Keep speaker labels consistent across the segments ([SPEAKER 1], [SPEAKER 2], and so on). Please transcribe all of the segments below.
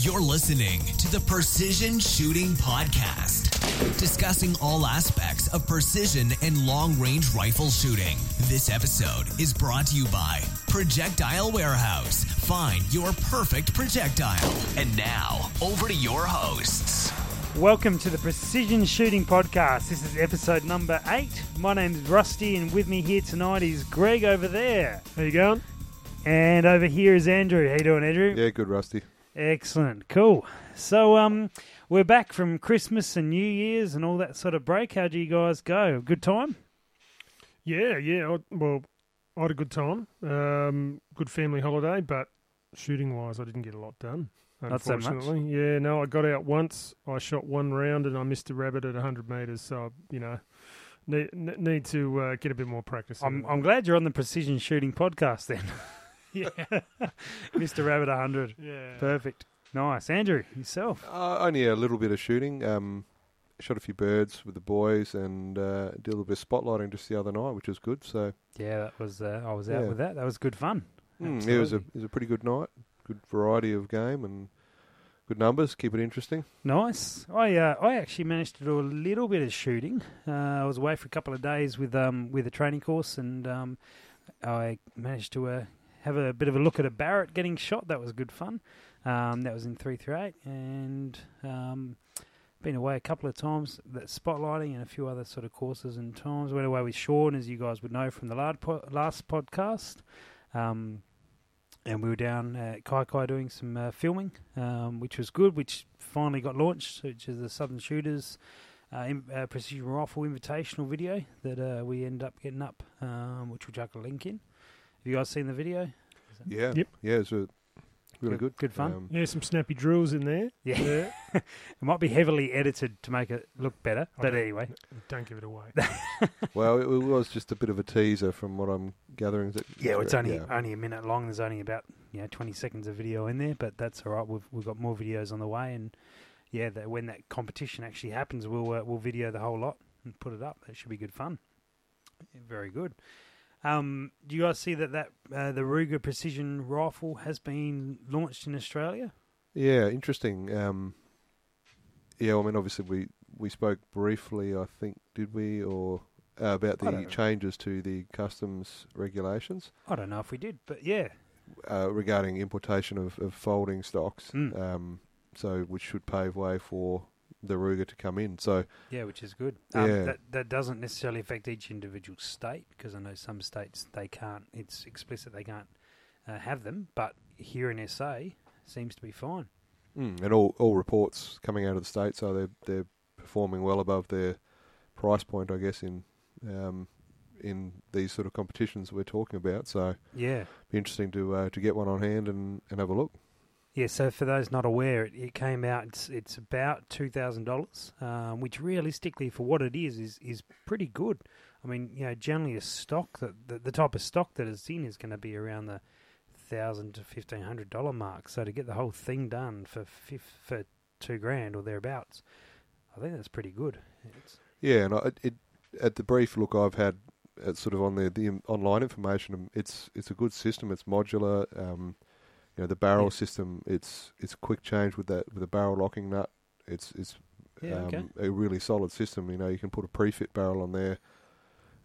[SPEAKER 1] You're listening to the Precision Shooting Podcast, discussing all aspects of precision and long range rifle shooting. This episode is brought to you by Projectile Warehouse. Find your perfect projectile. And now, over to your hosts.
[SPEAKER 2] Welcome to the Precision Shooting Podcast. This is episode number eight. My name is Rusty, and with me here tonight is Greg over there.
[SPEAKER 3] How you going?
[SPEAKER 2] And over here is Andrew. How you doing, Andrew?
[SPEAKER 4] Yeah, good, Rusty.
[SPEAKER 2] Excellent, cool. So, um, we're back from Christmas and New Year's and all that sort of break. How do you guys go? Good time?
[SPEAKER 3] Yeah, yeah. I, well, I had a good time. Um, good family holiday, but shooting wise, I didn't get a lot done.
[SPEAKER 2] Not so much?
[SPEAKER 3] Unfortunately, yeah. No, I got out once. I shot one round and I missed a rabbit at hundred meters. So you know, need need to uh, get a bit more practice.
[SPEAKER 2] I'm. I'm glad you're on the Precision Shooting Podcast then.
[SPEAKER 3] yeah,
[SPEAKER 2] Mr. Rabbit 100.
[SPEAKER 3] yeah.
[SPEAKER 2] Perfect. Nice. Andrew, yourself.
[SPEAKER 4] Uh, only a little bit of shooting. Um, shot a few birds with the boys and uh, did a little bit of spotlighting just the other night, which was good. So
[SPEAKER 2] Yeah, that was. Uh, I was out
[SPEAKER 4] Yeah.
[SPEAKER 2] with that. That was good fun.
[SPEAKER 4] mm, it was a it was a pretty good night. Good variety of game and good numbers. Keep it interesting.
[SPEAKER 2] Nice. I uh, I actually managed to do a little bit of shooting. Uh, I was away for a couple of days with um with a training course, and um, I managed to uh, have a bit of a look at a Barrett getting shot. That was good fun. Um, that was in three three eight, and um, been away a couple of times. That spotlighting and a few other sort of courses and times. Went away with Sean, as you guys would know from the last podcast. Um, and we were down at Kai Kai doing some uh, filming, um, which was good, which finally got launched, which is the Southern Shooters uh, in, uh, Precision Rifle Invitational video that uh, we end up getting up, um, which we'll chuck a link in. Have you guys seen the video?
[SPEAKER 4] Yeah,
[SPEAKER 3] Yep.
[SPEAKER 4] yeah, it's a, really good.
[SPEAKER 2] Good fun.
[SPEAKER 4] Um,
[SPEAKER 3] yeah, some snappy drills in there.
[SPEAKER 2] Yeah.
[SPEAKER 3] Yeah.
[SPEAKER 2] it might be heavily edited to make it look better, but
[SPEAKER 3] Okay.
[SPEAKER 2] anyway.
[SPEAKER 3] Don't give it away.
[SPEAKER 4] well, it, it was just a bit of a teaser from what I'm gathering. Is it-
[SPEAKER 2] Yeah, it's only
[SPEAKER 4] yeah.
[SPEAKER 2] only a minute long. There's only about you know 20 seconds of video in there, but that's all right. We've we've got more videos on the way, and yeah, that when that competition actually happens, we'll uh, we'll video the whole lot and put it up. That should be good fun. Yeah, very good. Um, do you guys see that that uh, the Ruger Precision Rifle has been launched in Australia?
[SPEAKER 4] Yeah, interesting. Um, yeah, I mean, obviously we we spoke briefly. I think did we or uh, about the changes to the customs regulations
[SPEAKER 2] I don't know if we did, but yeah,
[SPEAKER 4] uh, regarding importation of, of folding stocks.
[SPEAKER 2] Mm.
[SPEAKER 4] Um, so which should pave way for the Ruger to come in. So
[SPEAKER 2] yeah, which is good. Um,
[SPEAKER 4] Yeah.
[SPEAKER 2] That that doesn't necessarily affect each individual state because I know some states they can't. It's explicit they can't uh, have them, but here in SA seems to be fine.
[SPEAKER 4] mm, and all all reports coming out of the states are they're they're performing well above their price point, I guess in um, in these sort of competitions we're talking about. So
[SPEAKER 2] Yeah.
[SPEAKER 4] be interesting to uh, to get one on hand and, and have a look.
[SPEAKER 2] Yeah, so for those not aware, it, it came out. It's it's about two thousand dollars, um, which realistically, for what it is, is is pretty good. I mean, you know, generally a stock that the, the type of stock that it's in is going to be around the thousand to fifteen hundred dollar mark. So to get the whole thing done for fif- for two grand or thereabouts, I think that's pretty good. It's,
[SPEAKER 4] Yeah, and I, it at the brief look I've had, at sort of on the the online information, it's it's a good system. It's modular. Um, you know, the barrel
[SPEAKER 2] Yeah.
[SPEAKER 4] system. It's it's quick change with that with a barrel locking nut. It's it's
[SPEAKER 2] yeah,
[SPEAKER 4] um,
[SPEAKER 2] okay.
[SPEAKER 4] a really solid system. You know, you can put a pre-fit barrel on there.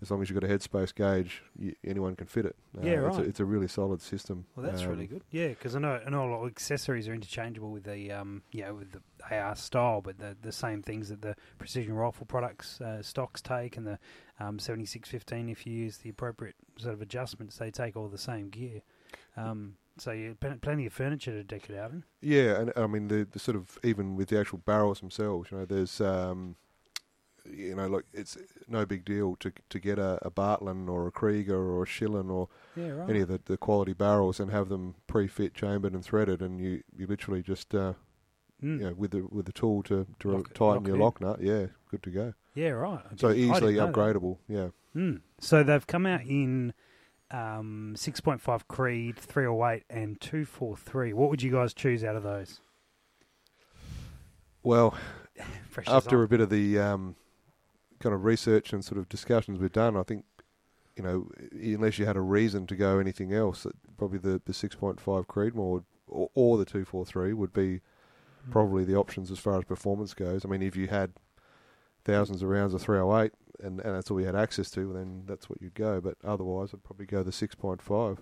[SPEAKER 4] As long as you've got a headspace gauge, you, anyone can fit it. Uh,
[SPEAKER 2] Yeah,
[SPEAKER 4] It's a,
[SPEAKER 2] right.
[SPEAKER 4] it's a really solid system.
[SPEAKER 2] Well, that's
[SPEAKER 4] Um,
[SPEAKER 2] really good. Yeah, because I know I know a lot of accessories are interchangeable with the um, you know, with the AR style, but the the same things that the precision rifle products uh, stocks take, and the um, seventy six fifteen. If you use the appropriate sort of adjustments, they take all the same gear. Um, so you pl- plenty of furniture to deck it out in.
[SPEAKER 4] Yeah, and I mean the, the sort of even with the actual barrels themselves, you know, there's um, you know, like it's no big deal to to get a, a Bartlein or a Krieger or a Schilen or
[SPEAKER 2] Yeah, right.
[SPEAKER 4] any of the, the quality barrels and have them pre-fit, chambered and threaded, and you, you literally just uh,
[SPEAKER 2] Mm.
[SPEAKER 4] you know with the with the tool to, to
[SPEAKER 2] Lock
[SPEAKER 4] tighten
[SPEAKER 2] lock
[SPEAKER 4] your lock nut, yeah, good to go.
[SPEAKER 2] Yeah, right. I
[SPEAKER 4] So easily
[SPEAKER 2] didn't that.
[SPEAKER 4] upgradable, yeah.
[SPEAKER 2] Mm. So they've come out in um, 6.5 Creed, 308, and 243. What would you guys choose out of those?
[SPEAKER 4] Well, after
[SPEAKER 2] on.
[SPEAKER 4] a bit of the um, kind of research and sort of discussions we've done, I think you know, unless you had a reason to go anything else, that probably the the six point five Creedmoor would, or, or the two four three would be probably the options as far as performance goes. I mean, if you had thousands of rounds of 308 and, and that's all you had access to, then that's what you'd go. But otherwise, I'd probably go the 6.5.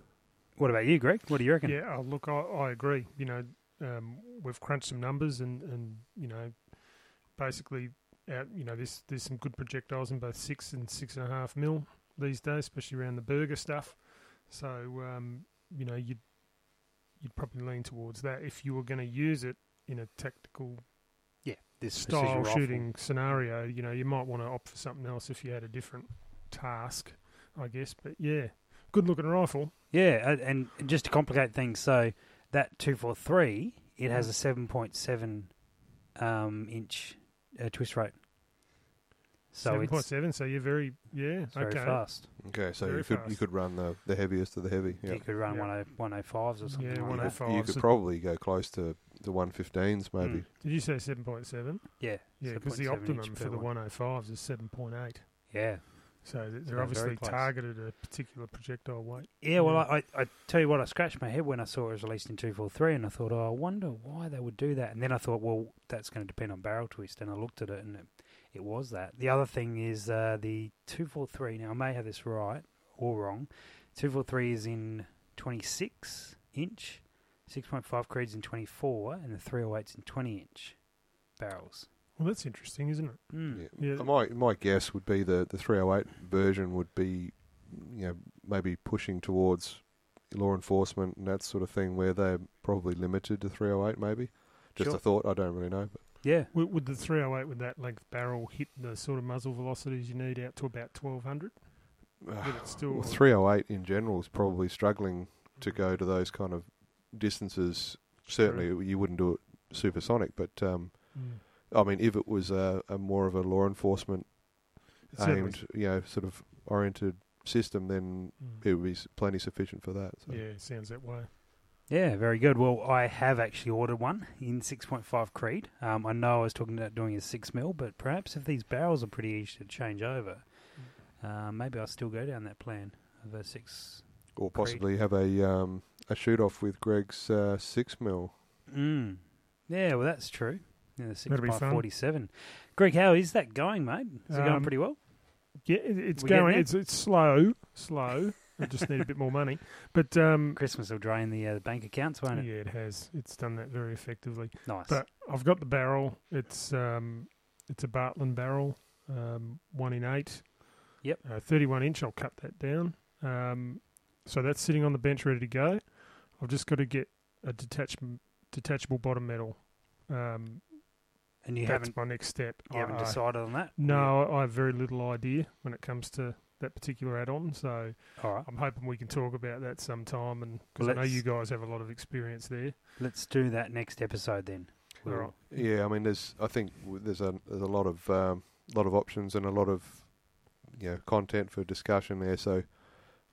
[SPEAKER 2] What about you, Greg? What do you reckon?
[SPEAKER 3] Yeah, oh, look, I, I agree. You know, um, we've crunched some numbers, and, and you know, basically, out, you know, there's there's some good projectiles in both six and six and a half mil these days, especially around the Berger stuff. So, um, you know, you'd you'd probably lean towards that if you were going to use it in a tactical
[SPEAKER 2] Yeah, this
[SPEAKER 3] style
[SPEAKER 2] precision rifle.
[SPEAKER 3] shooting scenario. You know, you might want to opt for something else if you had a different task, I guess. But yeah, good looking rifle.
[SPEAKER 2] Yeah, and just to complicate things, so that two four three, it has a seven point seven um, inch uh, twist rate. So
[SPEAKER 3] Seven
[SPEAKER 2] it's,
[SPEAKER 3] point seven. So you're very yeah
[SPEAKER 2] it's very
[SPEAKER 3] okay.
[SPEAKER 2] fast.
[SPEAKER 4] Okay, so
[SPEAKER 3] Very
[SPEAKER 4] you could you could run the, the heaviest of the heavy. Yeah.
[SPEAKER 2] You could run
[SPEAKER 3] Yeah.
[SPEAKER 2] 10 105s or something
[SPEAKER 3] Yeah,
[SPEAKER 2] like
[SPEAKER 4] You
[SPEAKER 2] that.
[SPEAKER 4] could,
[SPEAKER 3] 105s.
[SPEAKER 4] you could probably go close to the 115s maybe.
[SPEAKER 2] Mm.
[SPEAKER 3] Did you say seven point seven?
[SPEAKER 2] Yeah,
[SPEAKER 3] Yeah, because the optimum for the
[SPEAKER 2] one.
[SPEAKER 3] 105s is seven point eight.
[SPEAKER 2] Yeah,
[SPEAKER 3] So th-
[SPEAKER 2] they're
[SPEAKER 3] they're obviously
[SPEAKER 2] close.
[SPEAKER 3] targeted a particular projectile weight.
[SPEAKER 2] Yeah, well, I, I, I tell you what, I scratched my head when I saw it was released in 243, and I thought, oh, I wonder why they would do that. And then I thought, well, that's going to depend on barrel twist, and I looked at it, and it, it was that. The other thing is uh, the 243, now I may have this right or wrong. 243 is in 26 inch, 6.5 creeds in 24, and the 308's in 20 inch barrels.
[SPEAKER 3] Well, that's interesting, isn't it?
[SPEAKER 2] Mm.
[SPEAKER 4] Yeah.
[SPEAKER 3] Yeah.
[SPEAKER 4] My my guess would be the the 308 version would be, you know, maybe pushing towards law enforcement and that sort of thing, where they're probably limited to 308. Maybe, just
[SPEAKER 2] Sure.
[SPEAKER 4] a thought. I don't really know. But
[SPEAKER 2] Yeah,
[SPEAKER 3] Would, would the 308 with that length barrel hit the sort of muzzle velocities you need out to about 1200? But it's still
[SPEAKER 4] well, 308 in general is probably struggling to go to those kind of distances. Certainly, you wouldn't do it supersonic, but um,
[SPEAKER 3] Mm.
[SPEAKER 4] I mean, if it was a, a more of a law enforcement
[SPEAKER 3] certainly-
[SPEAKER 4] aimed, you know, sort of oriented system, then
[SPEAKER 3] Mm.
[SPEAKER 4] it would be plenty sufficient for that. So.
[SPEAKER 3] Yeah, it sounds that way.
[SPEAKER 2] Yeah, very good. Well, I have actually ordered one in 6.5 Creed. Um, I know I was talking about doing a 6 mil, but perhaps if these barrels are pretty easy to change over, uh, maybe I'll still go down that plan of a 6.
[SPEAKER 4] Or possibly have a um, a shoot off with Greg's uh, six mil.
[SPEAKER 2] Mm. Yeah, well, that's true. Yeah, the 6
[SPEAKER 3] That'd
[SPEAKER 2] by 47. Greg, how is that going, mate? Is it going
[SPEAKER 3] Um,
[SPEAKER 2] pretty well?
[SPEAKER 3] Yeah, it's
[SPEAKER 2] We getting
[SPEAKER 3] going. It's it's slow, slow. I just need a bit more money. But um,
[SPEAKER 2] Christmas will drain the uh, bank accounts, won't it?
[SPEAKER 3] yeah, it has. It's done that very effectively.
[SPEAKER 2] Nice.
[SPEAKER 3] But I've got the barrel. It's um, it's a Bartlein barrel, um, one in eight.
[SPEAKER 2] Yep.
[SPEAKER 3] Uh, Thirty-one inch. I'll cut that down. Um, so that's sitting on the bench ready to go. I've just got to get a detachment, detachable bottom metal. Um,
[SPEAKER 2] and you
[SPEAKER 3] that's
[SPEAKER 2] haven't,
[SPEAKER 3] my next step.
[SPEAKER 2] you haven't
[SPEAKER 3] I- I-
[SPEAKER 2] decided on that?
[SPEAKER 3] No, I have very little idea when it comes to that particular add-on. So
[SPEAKER 2] All right.
[SPEAKER 3] I'm hoping we can talk about that sometime, and because
[SPEAKER 2] Well,
[SPEAKER 3] I know
[SPEAKER 2] let's-
[SPEAKER 3] you guys have a lot of experience there.
[SPEAKER 2] Let's do that next episode then.
[SPEAKER 3] All right.
[SPEAKER 4] Yeah, I mean, there's I think w- there's a there's a lot of um, lot of options and a lot of you know content for discussion there. So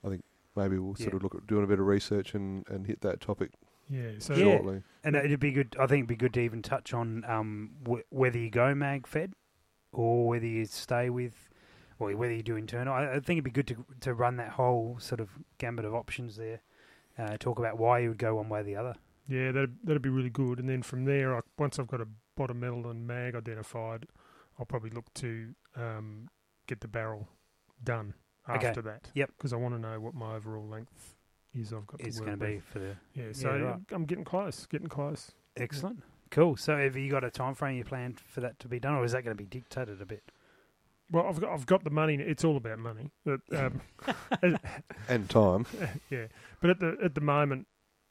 [SPEAKER 4] I think maybe we'll sort
[SPEAKER 2] Yeah.
[SPEAKER 4] of look at doing a bit of research and, and hit that topic
[SPEAKER 3] Yeah. So
[SPEAKER 2] Yeah. And it'd be good. I think it'd be good to even touch on um, wh- whether you go mag fed or whether you stay with, or whether you do internal. I, I think it'd be good to to run that whole sort of gambit of options there. Uh, talk about why you would go one way or the other.
[SPEAKER 3] Yeah, that'd, that'd be really good. And then from there, I, once I've got a bottom metal and mag identified, I'll probably look to um, get the barrel done
[SPEAKER 2] Okay.
[SPEAKER 3] after that.
[SPEAKER 2] Yep.
[SPEAKER 3] Because I want to know what my overall length is. I've got
[SPEAKER 2] Is
[SPEAKER 3] to
[SPEAKER 2] going to be for the
[SPEAKER 3] Yeah,
[SPEAKER 2] Yeah,
[SPEAKER 3] so
[SPEAKER 2] right.
[SPEAKER 3] I'm getting close, getting close.
[SPEAKER 2] excellent. Cool. So, have you got a time frame you plan for that to be done, or is that going to be dictated a bit?
[SPEAKER 3] Well, I've got I've got the money. It's all about money. But, um,
[SPEAKER 4] And time.
[SPEAKER 3] yeah, but at the at the moment,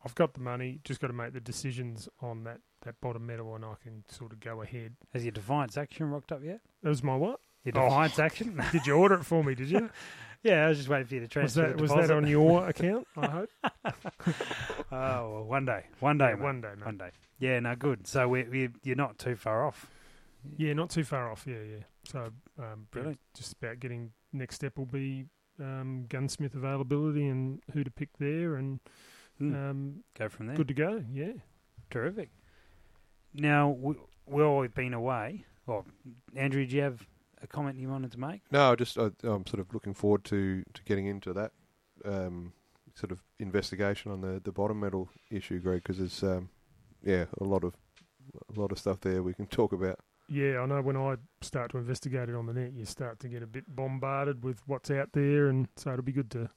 [SPEAKER 3] I've got the money. Just got to make the decisions on that that bottom metal, and I can sort of go ahead.
[SPEAKER 2] Has your defiance action rocked up yet?
[SPEAKER 3] That was my what?
[SPEAKER 2] Your
[SPEAKER 3] Oh.
[SPEAKER 2] defiance action?
[SPEAKER 3] Did you order it for me? Did you?
[SPEAKER 2] yeah, I was just waiting for you to
[SPEAKER 3] was
[SPEAKER 2] transfer.
[SPEAKER 3] that was that on your account? I hope.
[SPEAKER 2] Oh, well, one day, one day,
[SPEAKER 3] Yeah, one day, mate.
[SPEAKER 2] one day. Yeah, no, good. So we, we you're not too far off.
[SPEAKER 3] Yeah, not too far off. Yeah, yeah. So, um,
[SPEAKER 2] Brilliant.
[SPEAKER 3] just about getting next step will be um, gunsmith availability and who to pick there, and
[SPEAKER 2] Mm,
[SPEAKER 3] um,
[SPEAKER 2] go from there.
[SPEAKER 3] good to go. Yeah.
[SPEAKER 2] Terrific. Now we, we've been away. Well, Andrew, do you have a comment you wanted to make?
[SPEAKER 4] No, just I, I'm sort of looking forward to, to getting into that um, sort of investigation on the, the bottom metal issue, Greg, because there's um, yeah a lot of a lot of stuff there we can talk about.
[SPEAKER 3] Yeah, I know when I start to investigate it on the net, you start to get a bit bombarded with what's out there, and so it'll be good to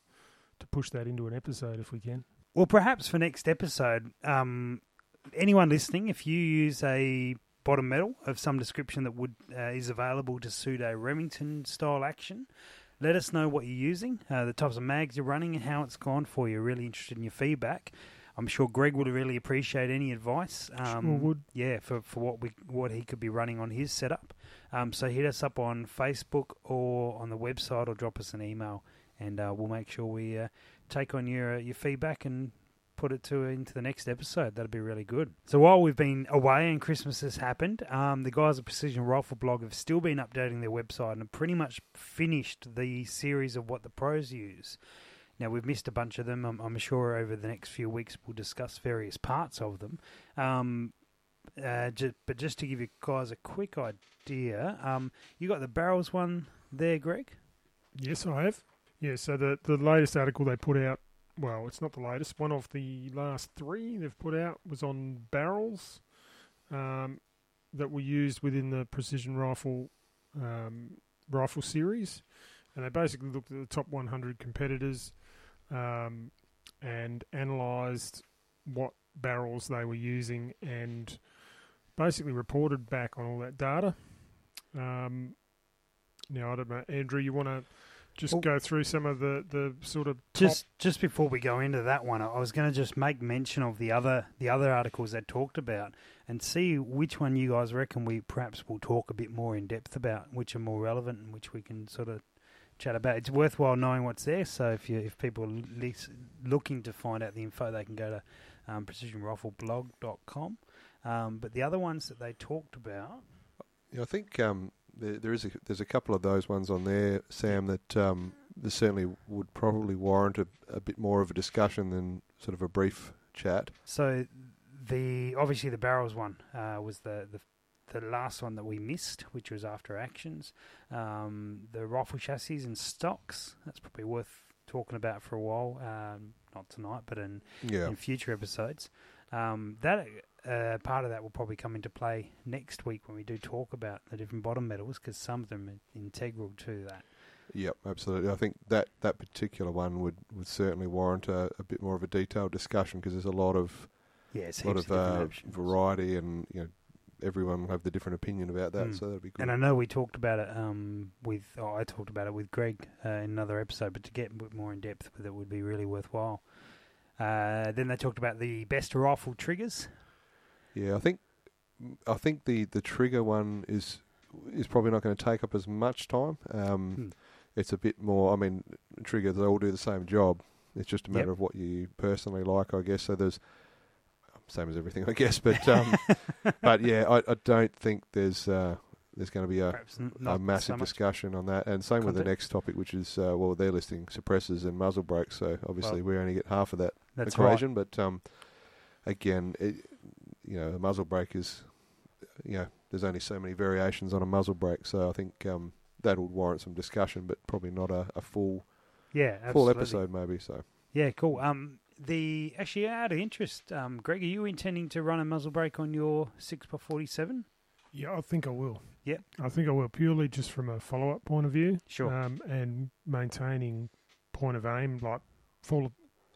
[SPEAKER 3] to push that into an episode if we can.
[SPEAKER 2] Well, perhaps for next episode, um, anyone listening, if you use a bottom metal of some description that would uh, is available to suit a Remington style action, let us know what you're using, uh, the types of mags you're running, and how it's gone for you. Really interested in your feedback. I'm sure Greg would really appreciate any advice. Um,
[SPEAKER 3] Sure would.
[SPEAKER 2] Yeah, for, for what we what he could be running on his setup. Um, so hit us up on Facebook or on the website, or drop us an email, and uh, we'll make sure we uh, take on your your feedback and put it to into the next episode. That'd be really good. So while we've been away and Christmas has happened, um, the guys at Precision Rifle Blog have still been updating their website and have pretty much finished the series of what the pros use. Now we've missed a bunch of them. I'm, I'm sure over the next few weeks we'll discuss various parts of them. Um, uh, ju- but just to give you guys a quick idea, um, you got the barrels one there, Greg.
[SPEAKER 3] Yes, I have. Yeah, so the the latest article they put out, well, it's not the latest. One of the last three they've put out was on barrels um, that were used within the precision rifle um, rifle series, and they basically looked at the top 100 competitors um, and analysed what barrels they were using and basically reported back on all that data. Um, now, I don't know, Andrew, you want to just
[SPEAKER 2] Well-
[SPEAKER 3] go through some of the, the sort of top
[SPEAKER 2] Just just before we go into that one, I I was going to just make mention of the other the other articles they talked about and see which one you guys reckon we perhaps will talk a bit more in depth about, which are more relevant and which we can sort of chat about. It's worthwhile knowing what's there. So if you if people are lis- looking to find out the info, they can go to um, precisionrifleblog.com. Um, but the other ones that they talked about,
[SPEAKER 4] Yeah, I think um, there, there is a, there's a couple of those ones on there, Sam, that um, there certainly would probably warrant a, a bit more of a discussion than sort of a brief chat.
[SPEAKER 2] So the obviously the barrels one uh, was the, the the last one that we missed, which was after actions. Um, the rifle chassis and stocks. That's probably worth talking about for a while. Um, not tonight, but in,
[SPEAKER 4] Yeah,
[SPEAKER 2] in future episodes. Um, that uh, part of that will probably come into play next week when we do talk about the different bottom metals, because some of them are integral to that.
[SPEAKER 4] yep, absolutely. I think that, that particular one would, would certainly warrant a, a bit more of a detailed discussion because there's a lot of
[SPEAKER 2] Yeah,
[SPEAKER 4] a lot
[SPEAKER 2] heaps
[SPEAKER 4] of uh, variety and you know everyone will have the different opinion about that,
[SPEAKER 2] Mm.
[SPEAKER 4] so that'd be good.
[SPEAKER 2] And I know we talked about it um, with, oh, I talked about it with Greg uh, in another episode, but to get a bit more in depth with it would be really worthwhile. Uh, then they talked about the best rifle triggers.
[SPEAKER 4] Yeah, I think I think the, the trigger one is is probably not going to take up as much time. Um,
[SPEAKER 2] Hmm.
[SPEAKER 4] It's a bit more. I mean, triggers they all do the same job. It's just a matter
[SPEAKER 2] Yep.
[SPEAKER 4] of what you personally like, I guess. So there's same as everything, I guess. But um, but yeah, I, I don't think there's uh, there's going to be a, a massive
[SPEAKER 2] so
[SPEAKER 4] discussion on that. And same with the next topic, which is uh, well, they're listing suppressors and muzzle brakes. So obviously we only get half of that
[SPEAKER 2] That's right.
[SPEAKER 4] equation. But um, again, it, you know, a muzzle brake is, you know, there's only so many variations on a muzzle brake. So I think um, that would warrant some discussion, but probably not a, a full
[SPEAKER 2] Yeah,
[SPEAKER 4] full episode, maybe. So
[SPEAKER 2] Yeah, cool. Um, the actually out of interest, um, Greg, are you intending to run a muzzle brake on your six x forty seven?
[SPEAKER 3] Yeah, I think I will.
[SPEAKER 2] Yep.
[SPEAKER 3] I think I will purely just from a follow up point of view.
[SPEAKER 2] Sure.
[SPEAKER 3] Um, and maintaining point of aim, like full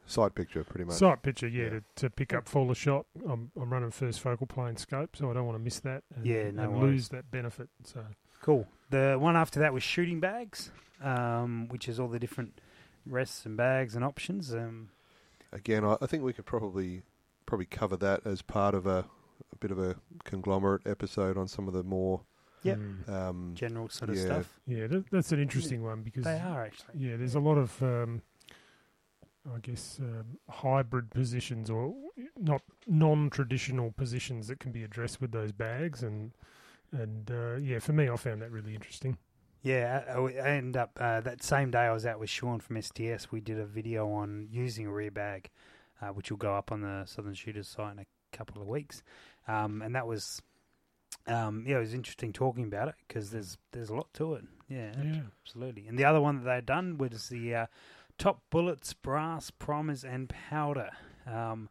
[SPEAKER 4] side picture, pretty much.
[SPEAKER 3] sight picture, yeah,
[SPEAKER 4] Yeah.
[SPEAKER 3] To, to pick up fuller shot. I'm, I'm running first focal plane scope, so I don't want to miss that and,
[SPEAKER 2] Yeah, no
[SPEAKER 3] and lose that benefit. So
[SPEAKER 2] Cool. The one after that was shooting bags, um, which is all the different rests and bags and options. Um,
[SPEAKER 4] Again, I, I think we could probably probably cover that as part of a, a bit of a conglomerate episode on some of the more
[SPEAKER 2] Yep.
[SPEAKER 3] mm,
[SPEAKER 4] um,
[SPEAKER 2] general sort of
[SPEAKER 4] Yeah.
[SPEAKER 2] stuff.
[SPEAKER 3] yeah, that, that's an interesting one because
[SPEAKER 2] They are actually.
[SPEAKER 3] Yeah, there's a lot of, um, I guess, um, hybrid positions or not non-traditional positions that can be addressed with those bags, and and uh, yeah, for me, I found that really interesting.
[SPEAKER 2] Yeah, I, I ended up uh, that same day I was out with Sean from STS. We did a video on using a rear bag, uh, which will go up on the Southern Shooters site in a couple of weeks, um, and that was. Um, yeah, it was interesting talking about it because there's there's a lot to it. Yeah,
[SPEAKER 3] Yeah,
[SPEAKER 2] absolutely. And the other one that they'd done was the uh, top bullets, brass, primers, and powder. Um,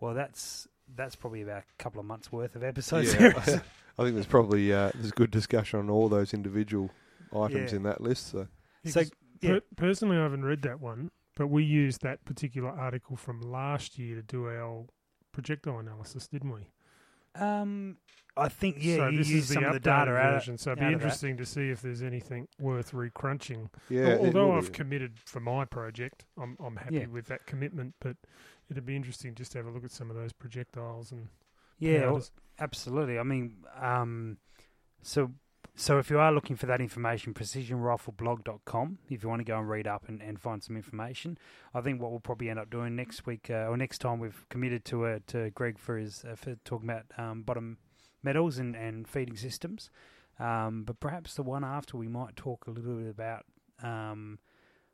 [SPEAKER 2] well, that's that's probably about a couple of months worth of episodes.
[SPEAKER 4] Yeah. I think there's probably uh, there's good discussion on all those individual items
[SPEAKER 2] Yeah.
[SPEAKER 4] in that list. So
[SPEAKER 2] So,
[SPEAKER 3] Because
[SPEAKER 2] yeah.
[SPEAKER 3] per- personally, I haven't read that one, but we used that particular article from last year to do our projectile analysis, didn't we?
[SPEAKER 2] Um, I think yeah,
[SPEAKER 3] so
[SPEAKER 2] you
[SPEAKER 3] this
[SPEAKER 2] use
[SPEAKER 3] is the
[SPEAKER 2] some of
[SPEAKER 3] updated
[SPEAKER 2] the data out.
[SPEAKER 3] version. So it'd be interesting to see if there's anything worth recrunching.
[SPEAKER 4] yeah,
[SPEAKER 3] Although I've
[SPEAKER 4] be.
[SPEAKER 3] committed for my project, I'm I'm happy
[SPEAKER 2] Yeah.
[SPEAKER 3] with that commitment. But it'd be interesting just to have a look at some of those projectiles and
[SPEAKER 2] Yeah, well, absolutely. I mean, um, so so if you are looking for that information, precisionrifleblog.com, if you want to go and read up and, and find some information. I think what we'll probably end up doing next week uh, or next time we've committed to uh, to Greg for his uh, for talking about um, bottom metals and, and feeding systems. Um, but perhaps the one after we might talk a little bit about um,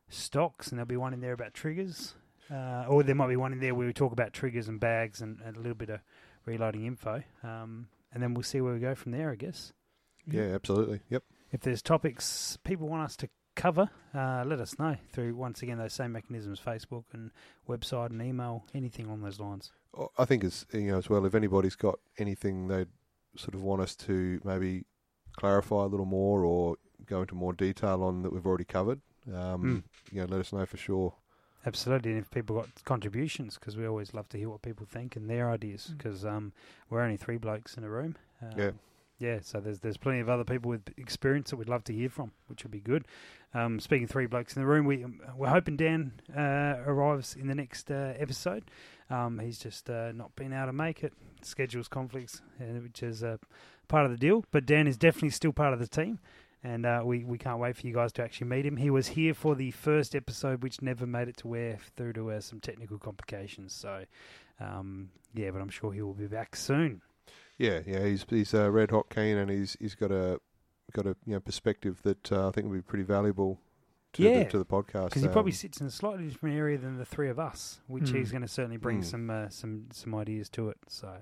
[SPEAKER 2] stocks, and there'll be one in there about triggers, uh, or there might be one in there where we talk about triggers and bags and, and a little bit of reloading info. Um, and then we'll see where we go from there, I guess.
[SPEAKER 4] Yeah, absolutely. Yep.
[SPEAKER 2] If there's topics people want us to cover, uh, let us know through, once again, those same mechanisms Facebook and website and email, anything along those lines.
[SPEAKER 4] I think as you know as well, if anybody's got anything they'd sort of want us to maybe clarify a little more or go into more detail on that we've already covered, um, you know, let us know for sure.
[SPEAKER 2] Absolutely, and if people got contributions, because we always love to hear what people think and their ideas,
[SPEAKER 3] Mm.
[SPEAKER 2] because um, we're only three blokes in a room. Um,
[SPEAKER 4] Yeah.
[SPEAKER 2] Yeah. So there's there's plenty of other people with experience that we'd love to hear from, which would be good. Um, speaking three blokes in the room, we um, we're hoping Dan uh, arrives in the next uh, episode. Um, he's just uh, not been able to make it, schedules conflicts, uh, which is uh, part of the deal. But Dan is definitely still part of the team. And uh, we, we can't wait for you guys to actually meet him. He was here for the first episode, which never made it to air through to some technical complications. So, um, yeah, but I'm sure he will be back soon.
[SPEAKER 4] Yeah, yeah, he's he's uh, red hot keen and he's he's got a got a you know perspective that uh, I think will be pretty valuable to
[SPEAKER 2] Yeah,
[SPEAKER 4] the, to the podcast.
[SPEAKER 2] Because he probably
[SPEAKER 4] Um,
[SPEAKER 2] sits in a slightly different area than the three of us, which
[SPEAKER 3] Hmm.
[SPEAKER 2] he's going to certainly bring
[SPEAKER 4] Hmm.
[SPEAKER 2] some uh, some some ideas to it. So,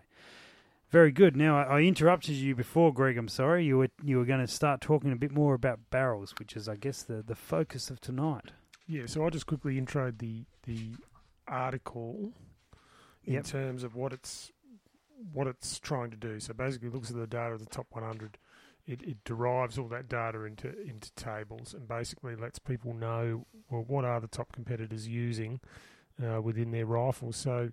[SPEAKER 2] very good. Now, I, I interrupted you before, Greg. I'm sorry. You were you were going to start talking a bit more about barrels, which is, I guess, the the focus of tonight.
[SPEAKER 3] Yeah, so I'll just quickly intro the the article in
[SPEAKER 2] Yep.
[SPEAKER 3] terms of what it's what it's trying to do. So basically, it looks at the data of the top 100. It, it derives all that data into into tables and basically lets people know well what are the top competitors using uh, within their rifles. So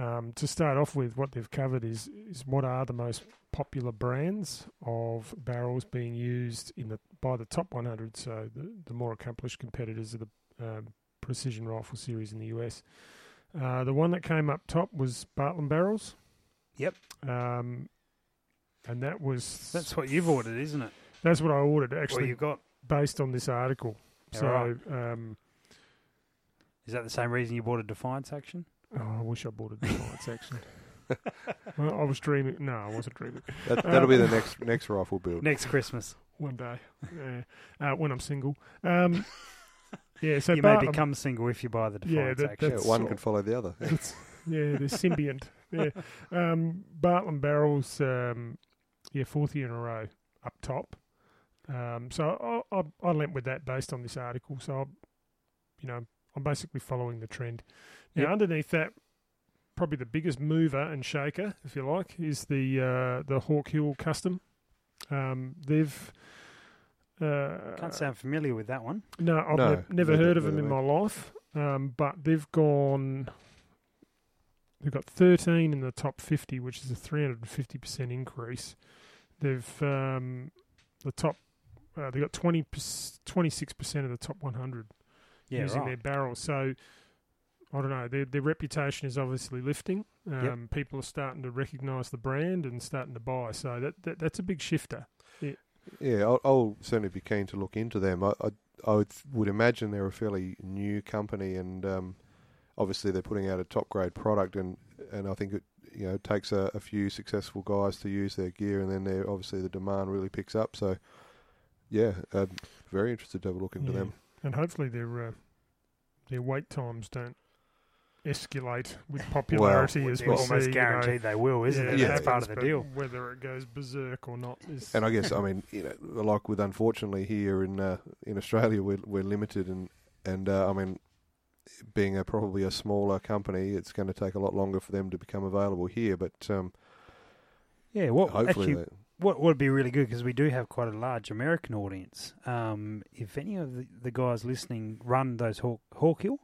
[SPEAKER 3] um, to start off with, what they've covered is is what are the most popular brands of barrels being used in the by the top 100. So the, the more accomplished competitors of the um, precision rifle series in the US. Uh, the one that came up top was Bartlein barrels.
[SPEAKER 2] Yep.
[SPEAKER 3] Um, and that was
[SPEAKER 2] That's what you've ordered, isn't it?
[SPEAKER 3] that's what I ordered
[SPEAKER 2] Well,
[SPEAKER 3] actually
[SPEAKER 2] you've got.
[SPEAKER 3] based on this article.
[SPEAKER 2] Yeah,
[SPEAKER 3] so
[SPEAKER 2] right.
[SPEAKER 3] um,
[SPEAKER 2] Is that the same reason you bought a Defiance action?
[SPEAKER 3] oh, I wish I bought a Defiance action. well, I was dreaming. No, I wasn't dreaming.
[SPEAKER 4] that, that'll be the
[SPEAKER 3] Um,
[SPEAKER 4] next next rifle build.
[SPEAKER 2] Next Christmas,
[SPEAKER 3] One day, yeah. uh, when I'm single. Um, yeah, so
[SPEAKER 2] you may
[SPEAKER 3] Bartlein-
[SPEAKER 2] become single if you buy the
[SPEAKER 3] Yeah,
[SPEAKER 2] Defiance
[SPEAKER 3] that-
[SPEAKER 2] action.
[SPEAKER 4] Yeah, one
[SPEAKER 3] all-
[SPEAKER 4] can follow the other.
[SPEAKER 3] It's, yeah, they're symbiont. Yeah, um, Bartlein barrels. Um, yeah, fourth year in a row up top. Um, so I, I, I went with that based on this article. So, I, you know, I'm basically following the trend. Now,
[SPEAKER 2] Yep.
[SPEAKER 3] underneath that, probably the biggest mover and shaker, if you like, is the uh, the Hawk Hill Custom. Um, they've uh,
[SPEAKER 2] Can't say I'm familiar with that one.
[SPEAKER 3] no, I've
[SPEAKER 4] No,
[SPEAKER 3] nev- never heard of them in my life. Um, but they've gone. They've got 13 in the top 50, which is a 350% increase. They've um, the top. Uh, they got 20 26% of the top 100
[SPEAKER 2] Yeah,
[SPEAKER 3] using
[SPEAKER 2] right.
[SPEAKER 3] their barrels. So I don't know. Their their reputation is obviously lifting. Um, People are starting to recognise the brand and starting to buy. So that, that that's a big shifter.
[SPEAKER 4] Yeah, I'll, I'll certainly be keen to look into them. I, I, I would, would imagine they're a fairly new company, and um, obviously they're putting out a top grade product, and, and I think it you know takes a, a few successful guys to use their gear, and then they're obviously the demand really picks up. So, yeah, uh, very interested to have a look into
[SPEAKER 3] Yeah.
[SPEAKER 4] them.
[SPEAKER 3] and hopefully their uh, their wait times don't escalate with popularity as
[SPEAKER 2] It's
[SPEAKER 3] we
[SPEAKER 2] almost
[SPEAKER 3] see. you know.
[SPEAKER 2] guaranteed they will, isn't
[SPEAKER 3] Yeah,
[SPEAKER 2] it?
[SPEAKER 4] Yeah.
[SPEAKER 2] That's part
[SPEAKER 3] happens,
[SPEAKER 2] of the deal.
[SPEAKER 3] Whether it goes berserk or not is.
[SPEAKER 4] And I guess I mean you know like with unfortunately here in uh, in Australia we're we're limited and and uh, I mean being a probably a smaller company, it's going to take a lot longer for them to become available here. But um,
[SPEAKER 2] Yeah, what
[SPEAKER 4] hopefully,
[SPEAKER 2] actually
[SPEAKER 4] they,
[SPEAKER 2] what would be really good because we do have quite a large American audience. Um, if any of the, the guys listening run those Hawk, Hawkhill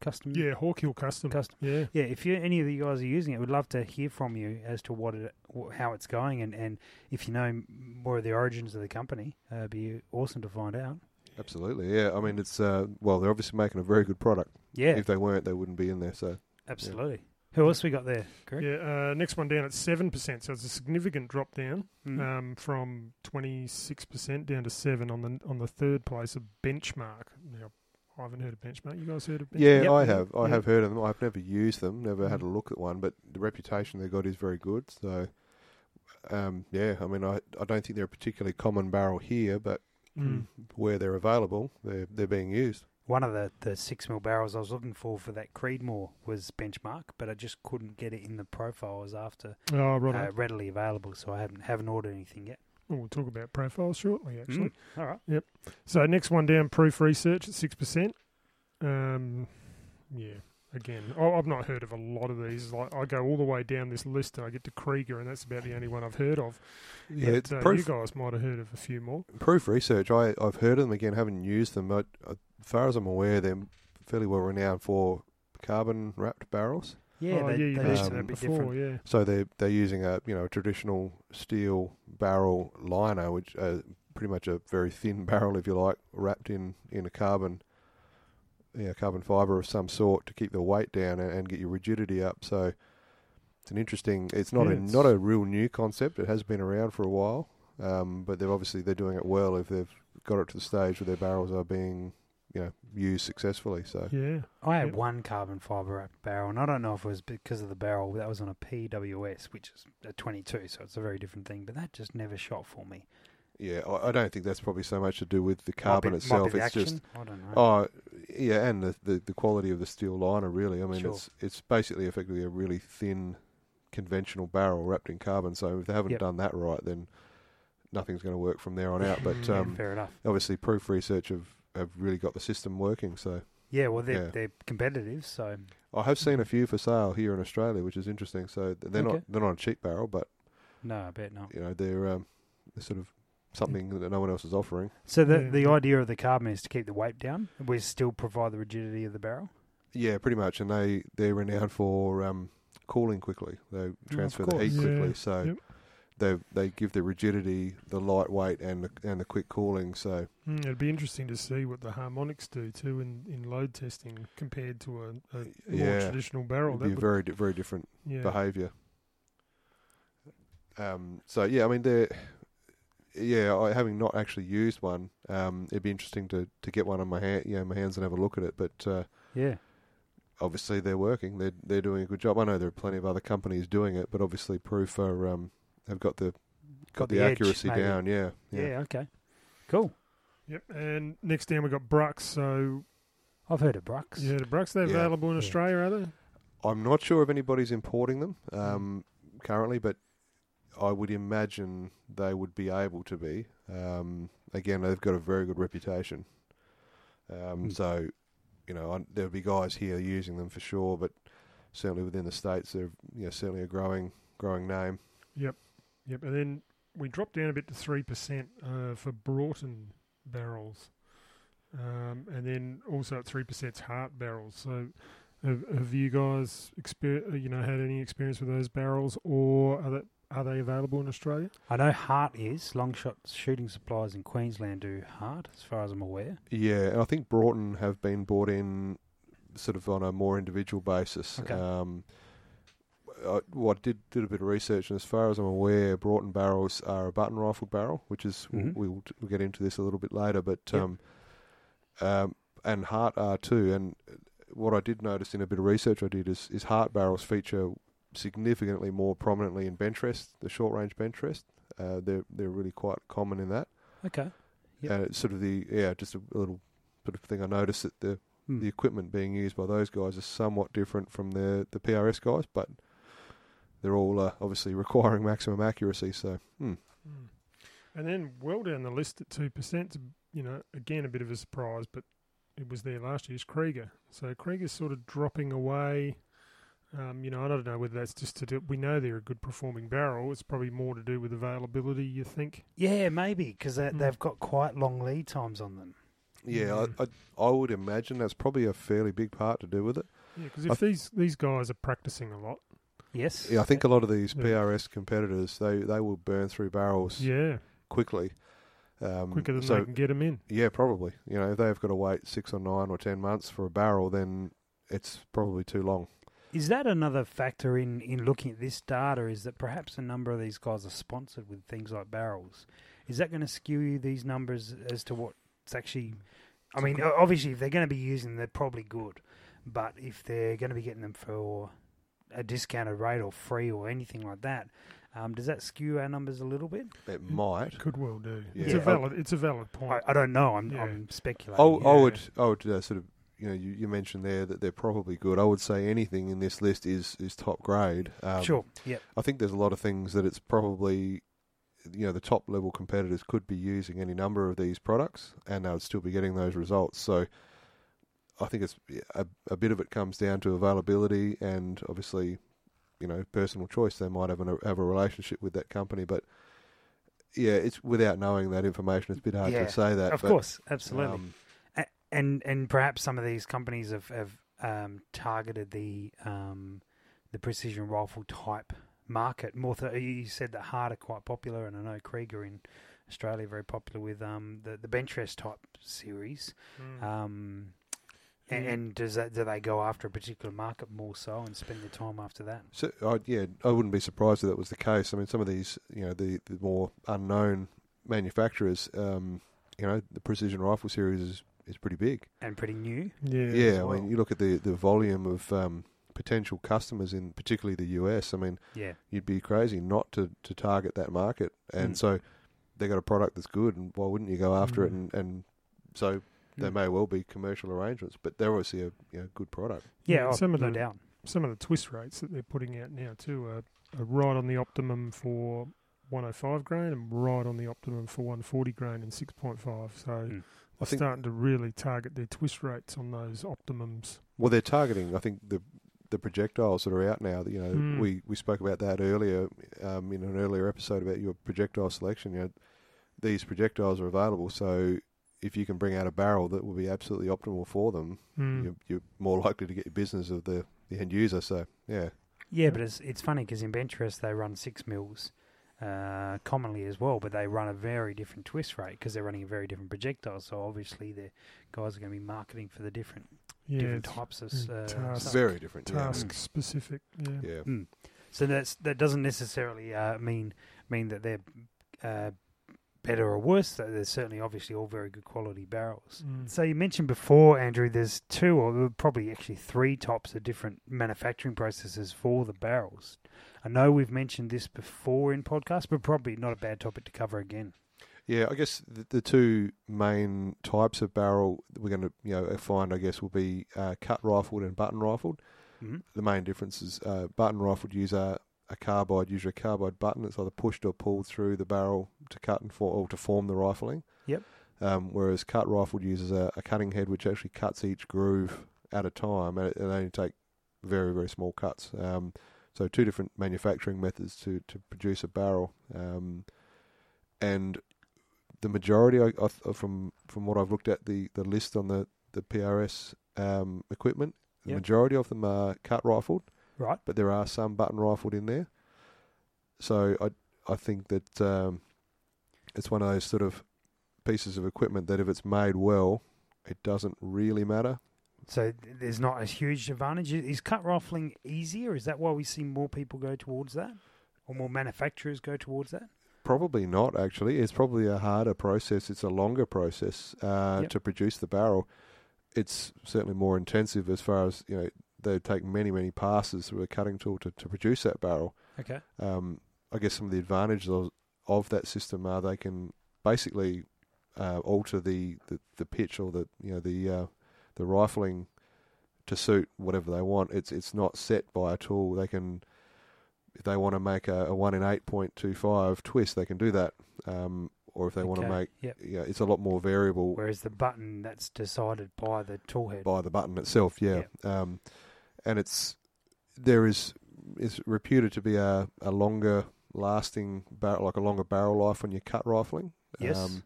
[SPEAKER 2] custom,
[SPEAKER 3] Yeah, Hawk Hill Custom.
[SPEAKER 2] custom,
[SPEAKER 3] Yeah.
[SPEAKER 2] yeah. If you any of the guys are using it, we'd love to hear from you as to what it, how it's going, and, and if you know more of the origins of the company, uh, it'd be awesome to find out.
[SPEAKER 4] Absolutely, yeah. I mean, it's uh, well, they're obviously making a very good product.
[SPEAKER 2] Yeah,
[SPEAKER 4] If they weren't, they wouldn't be in there. So
[SPEAKER 2] absolutely. Who else we got there? Greg?
[SPEAKER 3] Yeah, uh, next one down at 7%, so it's a significant drop down
[SPEAKER 2] Mm.
[SPEAKER 3] um, from 26% down to 7 on the on the third place of Benchmark. Now, I haven't heard of Benchmark. You guys heard of Benchmark?
[SPEAKER 4] yeah,
[SPEAKER 2] Yep.
[SPEAKER 4] I have. I
[SPEAKER 3] Yeah.
[SPEAKER 4] have heard of them. I've never used them. Never had a
[SPEAKER 2] Mm.
[SPEAKER 4] look at one, but the reputation they got is very good. So. Um, yeah, I mean, I, I don't think they're a particularly common barrel here, but
[SPEAKER 3] Mm.
[SPEAKER 4] where they're available, they're they're being used.
[SPEAKER 2] One of the, the six mil barrels I was looking for for that Creedmoor was benchmark, but I just couldn't get it in the profile I was after
[SPEAKER 3] Oh, right.
[SPEAKER 2] uh, readily available, so I haven't haven't ordered anything yet.
[SPEAKER 3] Oh, we'll talk about profiles shortly, actually.
[SPEAKER 2] Mm. All right. Yep.
[SPEAKER 3] So next one down, Proof Research at 6%. Um, yeah, again, I- I've not heard of a lot of these. Like I go all the way down this list and I get to Krieger, and that's about the only one I've heard of.
[SPEAKER 4] Yeah,
[SPEAKER 3] But,
[SPEAKER 4] it's
[SPEAKER 3] uh,
[SPEAKER 4] proof.
[SPEAKER 3] You guys might have heard of a few more.
[SPEAKER 4] Proof research. I I've heard of them again. Haven't used them. But uh, as far as I'm aware, they're fairly well renowned for carbon wrapped barrels.
[SPEAKER 2] Yeah,
[SPEAKER 3] oh,
[SPEAKER 2] they,
[SPEAKER 3] yeah, you
[SPEAKER 2] they
[SPEAKER 4] mentioned
[SPEAKER 2] used
[SPEAKER 3] mentioned that before. Yeah.
[SPEAKER 4] So they they're using a you know a traditional steel barrel liner, which uh, pretty much a very thin barrel, if you like, wrapped in in a carbon, yeah, carbon fiber of some sort to keep the weight down and, and get your rigidity up. So it's an interesting. It's not
[SPEAKER 3] Yeah,
[SPEAKER 4] a
[SPEAKER 3] it's-
[SPEAKER 4] not a real new concept. It has been around for a while, um, but they're obviously they're doing it well if they've got it to the stage where their barrels are being you know used successfully. So
[SPEAKER 3] Yeah.
[SPEAKER 2] I had
[SPEAKER 3] Yep.
[SPEAKER 2] one carbon fibre wrapped barrel, and I don't know if it was because of the barrel. That was on a PWS, which is a 22, so it's a very different thing. But that just never shot for me.
[SPEAKER 4] Yeah, I, I don't think that's probably so much to do with the
[SPEAKER 2] Might be-
[SPEAKER 4] carbon
[SPEAKER 2] might
[SPEAKER 4] itself.
[SPEAKER 2] be the
[SPEAKER 4] It's just.
[SPEAKER 2] I don't know.
[SPEAKER 4] Oh, yeah, and the, the the quality of the steel liner really. I mean,
[SPEAKER 2] Sure.
[SPEAKER 4] it's it's basically effectively a really thin, conventional barrel wrapped in carbon. So if they haven't
[SPEAKER 2] Yep.
[SPEAKER 4] done that right, then nothing's going to work from there on out. But
[SPEAKER 3] Yeah,
[SPEAKER 4] um,
[SPEAKER 2] Fair enough.
[SPEAKER 4] obviously, Proof Research have have really got the system working. So
[SPEAKER 2] Yeah, well, they're
[SPEAKER 4] yeah.
[SPEAKER 2] they're competitive, so
[SPEAKER 4] I have seen a few for sale here in Australia, which is interesting. So they're
[SPEAKER 2] Okay.
[SPEAKER 4] not they're not a cheap barrel, but
[SPEAKER 2] no, I bet not.
[SPEAKER 4] you know they're um, they're sort of something that no one else is offering.
[SPEAKER 2] So the the idea of the carbon is to keep the weight down. We still provide the rigidity of the barrel.
[SPEAKER 4] Yeah, pretty much, and they they're renowned for um, cooling quickly. They transfer the
[SPEAKER 2] course.
[SPEAKER 4] heat
[SPEAKER 3] Yeah,
[SPEAKER 4] quickly, so
[SPEAKER 3] yep.
[SPEAKER 4] they they give the rigidity, the lightweight, and the, and the quick cooling. So
[SPEAKER 3] Mm, it'd be interesting to see what the harmonics do too in, in load testing compared to a, a more
[SPEAKER 4] Yeah.
[SPEAKER 3] traditional barrel.
[SPEAKER 4] it'd
[SPEAKER 3] That
[SPEAKER 4] be
[SPEAKER 3] would,
[SPEAKER 4] very di- very different
[SPEAKER 3] yeah.
[SPEAKER 4] behaviour. Um, so yeah, I mean they're yeah, I, having not actually used one, um, it'd be interesting to, to get one on my hand, you know, my hands and have a look at it. But uh,
[SPEAKER 2] Yeah.
[SPEAKER 4] obviously they're working. They're they're doing a good job. I know there are plenty of other companies doing it, but obviously Proof are um, have got the got,
[SPEAKER 2] Got
[SPEAKER 4] the,
[SPEAKER 2] the edge,
[SPEAKER 4] accuracy
[SPEAKER 2] maybe.
[SPEAKER 4] down. Yeah,
[SPEAKER 2] yeah, Okay. Cool.
[SPEAKER 3] Yep. And next down we've got Brux. So
[SPEAKER 2] I've heard of Brux.
[SPEAKER 3] yeah, the Brux they're
[SPEAKER 4] Yeah.
[SPEAKER 3] available in
[SPEAKER 2] Yeah.
[SPEAKER 3] Australia, are they?
[SPEAKER 4] I'm not sure if anybody's importing them um, currently, but I would imagine they would be able to be. Um, again, they've got a very good reputation. Um,
[SPEAKER 2] Mm.
[SPEAKER 4] So, you know, there'll be guys here using them for sure, but certainly within the states, they're you know, certainly a growing growing name. Yep.
[SPEAKER 3] Yep. And then we dropped down a bit to three percent uh, for Broughton barrels, um, and then also at three percent Hart barrels. So, have, have you guys exper- you know had any experience with those barrels, or are they are they available in Australia?
[SPEAKER 2] I know Hart is long shot shooting suppliers in Queensland do Hart, as far as I'm aware.
[SPEAKER 4] Yeah, and I think Broughton have been brought in sort of on a more individual basis.
[SPEAKER 2] Okay.
[SPEAKER 4] Um, I, well, I did did a bit of research, and as far as I'm aware, Broughton barrels are a button rifle barrel, which is
[SPEAKER 2] Mhm.
[SPEAKER 4] we'll, we'll we'll get into this a little bit later, but
[SPEAKER 2] Yep.
[SPEAKER 4] um, um, and Hart are too. And what I did notice in a bit of research I did is is Hart barrels feature significantly more prominently in bench rest, the short range bench rest. Uh, they're they're really quite common in that.
[SPEAKER 2] Okay. Yep.
[SPEAKER 4] And it's sort of the yeah, just a little sort of thing I noticed that the
[SPEAKER 2] Hmm.
[SPEAKER 4] the equipment being used by those guys is somewhat different from the the PRS guys, but they're all uh, obviously requiring maximum accuracy. So hmm.
[SPEAKER 3] And then well down the list at two percent, you know, again a bit of a surprise, but it was there last year is Krieger. So Krieger's sort of dropping away. Um, you know, I don't know whether that's just to do. We know they're a good performing barrel. It's probably more to do with availability. You think?
[SPEAKER 2] Yeah, maybe because
[SPEAKER 3] Mm.
[SPEAKER 2] they've got quite long lead times on them.
[SPEAKER 4] Yeah,
[SPEAKER 3] Mm.
[SPEAKER 4] I, I, I would imagine that's probably a fairly big part to do with it.
[SPEAKER 3] Yeah, because if these these guys are practicing a lot,
[SPEAKER 2] Yes.
[SPEAKER 4] Yeah, I think a lot of these
[SPEAKER 3] Yeah.
[SPEAKER 4] PRS competitors they they will burn through barrels
[SPEAKER 3] yeah,
[SPEAKER 4] quickly. Um,
[SPEAKER 3] quicker than
[SPEAKER 4] so
[SPEAKER 3] they can get them in.
[SPEAKER 4] yeah, probably. You know, if they've got to wait six or nine or ten months for a barrel, then it's probably too long.
[SPEAKER 2] Is that another factor in, in looking at this data? Is that perhaps a number of these guys are sponsored with things like barrels? Is that going to skew you these numbers as to what's actually? I mean, obviously, if they're going to be using, them, they're probably good. But if they're going to be getting them for a discounted rate or free or anything like that, um, does that skew our numbers a little bit?
[SPEAKER 4] It might.
[SPEAKER 3] Could well do.
[SPEAKER 4] Yeah.
[SPEAKER 3] It's a valid. It's a valid point.
[SPEAKER 2] I, I don't know. I'm,
[SPEAKER 3] Yeah.
[SPEAKER 2] I'm
[SPEAKER 4] I,
[SPEAKER 2] speculating.
[SPEAKER 4] I
[SPEAKER 3] Yeah.
[SPEAKER 4] would, I would uh, sort of, you know, you, you mentioned there that they're probably good. I would say anything in this list is is top grade. Um,
[SPEAKER 2] sure. Yep.
[SPEAKER 4] I think there's a lot of things that it's probably, you know, the top level competitors could be using any number of these products and they would still be getting those results. So I think it's a, a bit of it comes down to availability and obviously, you know, personal choice. They might have, an, have a relationship with that company, but yeah, it's without knowing that information, it's a bit hard
[SPEAKER 2] Yeah,
[SPEAKER 4] to say that.
[SPEAKER 2] Of
[SPEAKER 4] but,
[SPEAKER 2] course, absolutely.
[SPEAKER 4] um,
[SPEAKER 2] A- and and perhaps some of these companies have, have um, targeted the um, the precision rifle type market more. Th- you said that Hart are quite popular, and I know Krieger in Australia very popular with um, the the bench rest type series.
[SPEAKER 3] Mm.
[SPEAKER 2] Um, and, and does that do they go after a particular market more so and spend the time after that?
[SPEAKER 4] So, I yeah, I wouldn't be surprised if that was the case. I mean, some of these, you know, the, the more unknown manufacturers, um, you know, the precision rifle series is, is pretty big.
[SPEAKER 2] And pretty new.
[SPEAKER 3] yeah.
[SPEAKER 4] Yeah,
[SPEAKER 3] as
[SPEAKER 4] I mean, you look at the, the volume of um, potential customers in particularly the US. I mean,
[SPEAKER 2] Yeah.
[SPEAKER 4] you'd be crazy not to, to target that market. And
[SPEAKER 2] Mm.
[SPEAKER 4] so they got a product that's good, and why wouldn't you go after it?
[SPEAKER 3] Mm.
[SPEAKER 4] And, and so there
[SPEAKER 2] Mm.
[SPEAKER 4] may well be commercial arrangements, but they're obviously a you know, good product.
[SPEAKER 2] Yeah,
[SPEAKER 3] Yeah,
[SPEAKER 2] oh,
[SPEAKER 3] some of
[SPEAKER 2] no
[SPEAKER 3] them-
[SPEAKER 2] doubt.
[SPEAKER 3] some of the twist rates that they're putting out now too are, are right on the optimum for 105 grain and right on the optimum for 140 grain and 6.5. So
[SPEAKER 2] Mm.
[SPEAKER 3] They're
[SPEAKER 4] I think-
[SPEAKER 3] starting to really target their twist rates on those optimums.
[SPEAKER 4] Well, they're targeting. I think the the projectiles that are out now. You know,
[SPEAKER 3] Mm.
[SPEAKER 4] we, we spoke about that earlier um, in an earlier episode about your projectile selection. You know, these projectiles are available, so if you can bring out a barrel that will be absolutely optimal for them,
[SPEAKER 3] Mm.
[SPEAKER 4] you're, you're more likely to get your business of the, the end user. So yeah,
[SPEAKER 2] Yeah, but it's it's funny because in Benchrest they run six mils uh, commonly as well, but they run a very different twist rate because they're running a very different projectile. So obviously the guys are going to be marketing for the different
[SPEAKER 3] yeah,
[SPEAKER 2] different types of uh,
[SPEAKER 3] task.
[SPEAKER 4] very different.
[SPEAKER 3] Task
[SPEAKER 2] Mm.
[SPEAKER 3] specific. Yeah.
[SPEAKER 4] Yeah.
[SPEAKER 2] Mm. So that's that doesn't necessarily uh, mean mean that they're uh, better or worse. They're they're certainly obviously all very good quality barrels.
[SPEAKER 3] Mm.
[SPEAKER 2] So you mentioned before, Andrew, there's two or probably actually three types of different manufacturing processes for the barrels. I know we've mentioned this before in podcasts, but probably not a bad topic to cover again.
[SPEAKER 4] Yeah, I guess the, the two main types of barrel that we're going to you know find, I guess, will be uh, cut rifled and button rifled.
[SPEAKER 2] Mhm.
[SPEAKER 4] The main difference is uh, button rifled use a, a carbide, usually a carbide button. It's either pushed or pulled through the barrel to cut and for, or to form the rifling.
[SPEAKER 2] Yep.
[SPEAKER 4] Um, whereas cut rifled uses a, a cutting head which actually cuts each groove at a time, and it, it only take very very small cuts. Um, so two different manufacturing methods to, to produce a barrel, um, and the majority I, I, from from what I've looked at the, the list on the the PRS um, equipment, the
[SPEAKER 2] Yep.
[SPEAKER 4] majority of them are cut rifled,
[SPEAKER 2] Right?
[SPEAKER 4] but there are some button rifled in there. So I I think that um, it's one of those sort of pieces of equipment that if it's made well, it doesn't really matter.
[SPEAKER 2] So there's not a huge advantage. Is cut rifling easier? Is that why we see more people go towards that, or more manufacturers go towards that?
[SPEAKER 4] Probably not, actually. It's probably a harder process. It's a longer process uh,
[SPEAKER 2] Yep.
[SPEAKER 4] to produce the barrel. It's certainly more intensive as far as, you know, they take many, many passes through a cutting tool to, to produce that barrel.
[SPEAKER 2] Okay.
[SPEAKER 4] Um, I guess some of the advantages of, of that system are they can basically uh, alter the, the, the pitch or the, you know, the, uh, the rifling to suit whatever they want. It's, it's not set by a tool. They can, if they want to make a, a one in eight point two five twist, they can do that. Um, or if they want to make,
[SPEAKER 2] yep.
[SPEAKER 4] yeah, it's a lot more variable
[SPEAKER 2] Whereas the button that's decided by the tool head.
[SPEAKER 4] by the button itself. Yeah, um, and it's there is is reputed to be a, a longer lasting barrel, like a longer barrel life when you're cut rifling.
[SPEAKER 2] Yes.
[SPEAKER 4] Um,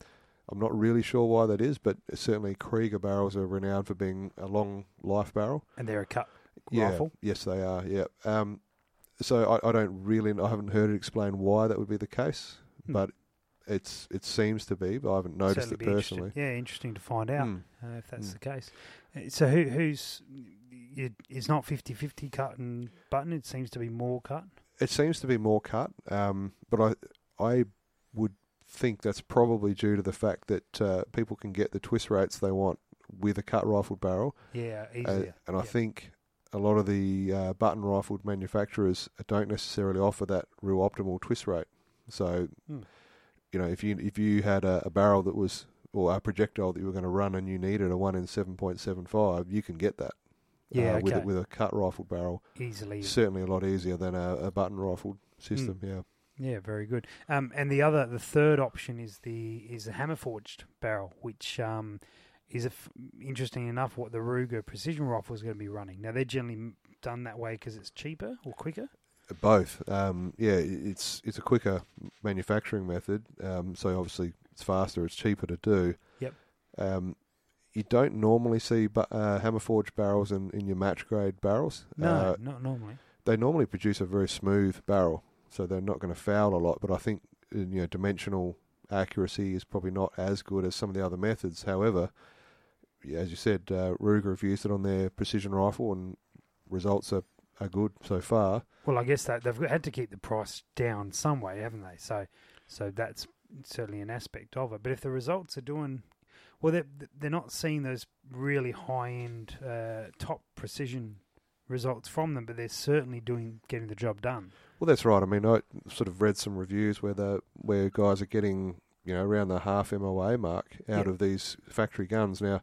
[SPEAKER 4] I'm not really sure why that is, but certainly Krieger barrels are renowned for being a long life barrel.
[SPEAKER 2] and they're a cut
[SPEAKER 4] Yeah,
[SPEAKER 2] rifle.
[SPEAKER 4] yes, they are. Yeah. Um, so I, I don't really, I haven't heard it explain why that would be the case,
[SPEAKER 2] Hmm.
[SPEAKER 4] but it's it seems to be. But I haven't noticed
[SPEAKER 2] Certainly
[SPEAKER 4] it
[SPEAKER 2] be interesting-
[SPEAKER 4] personally.
[SPEAKER 2] Yeah, interesting to find out
[SPEAKER 4] Hmm.
[SPEAKER 2] uh, if that's
[SPEAKER 4] Mm.
[SPEAKER 2] the case. Uh, So who, who's you, it's not 50-50 cut and button. It seems to be more cut.
[SPEAKER 4] It seems to be more cut, um, but I I would think that's probably due to the fact that uh, people can get the twist rates they want with a cut rifled barrel,
[SPEAKER 2] Yeah,
[SPEAKER 4] Uh,
[SPEAKER 2] easier.
[SPEAKER 4] and I think a lot of the uh, button rifled manufacturers don't necessarily offer that real optimal twist rate. So,
[SPEAKER 2] Hmm.
[SPEAKER 4] you know, if you if you had a, a barrel that was or a projectile that you were going to run and you needed a one in seven point seven five, you can get that.
[SPEAKER 2] Yeah,
[SPEAKER 4] uh, with a, with a cut rifled barrel,
[SPEAKER 2] easily.
[SPEAKER 4] certainly a lot easier than a, a button rifled system. Yeah.
[SPEAKER 2] Yeah, very good. Um, and the other, the third option is the is the hammer forged barrel, which um, is a f- interesting enough what the Ruger precision rifle is going to be running. Now they're generally done that way because it's cheaper or quicker.
[SPEAKER 4] Both, um, yeah. It's it's a quicker manufacturing method, um, so obviously it's faster, it's cheaper to do.
[SPEAKER 2] Yep.
[SPEAKER 4] Um, you don't normally see uh, hammer forged barrels in, in your match grade barrels.
[SPEAKER 2] No,
[SPEAKER 4] Uh,
[SPEAKER 2] not normally.
[SPEAKER 4] they normally produce a very smooth barrel, so they're not going to foul a lot. But I think uh, you know dimensional accuracy is probably not as good as some of the other methods. However, as you said, uh, Ruger have used it on their precision rifle, and results are, are good so far.
[SPEAKER 2] Well, I guess that they've had to keep the price down some way, haven't they? So, so that's certainly an aspect of it. But if the results are doing well, they're they're not seeing those really high end, uh, top precision results from them, but they're certainly doing getting the job done.
[SPEAKER 4] Well, that's right. I mean, I sort of read some reviews where the where guys are getting you know around the half MOA mark out of these factory guns. Now,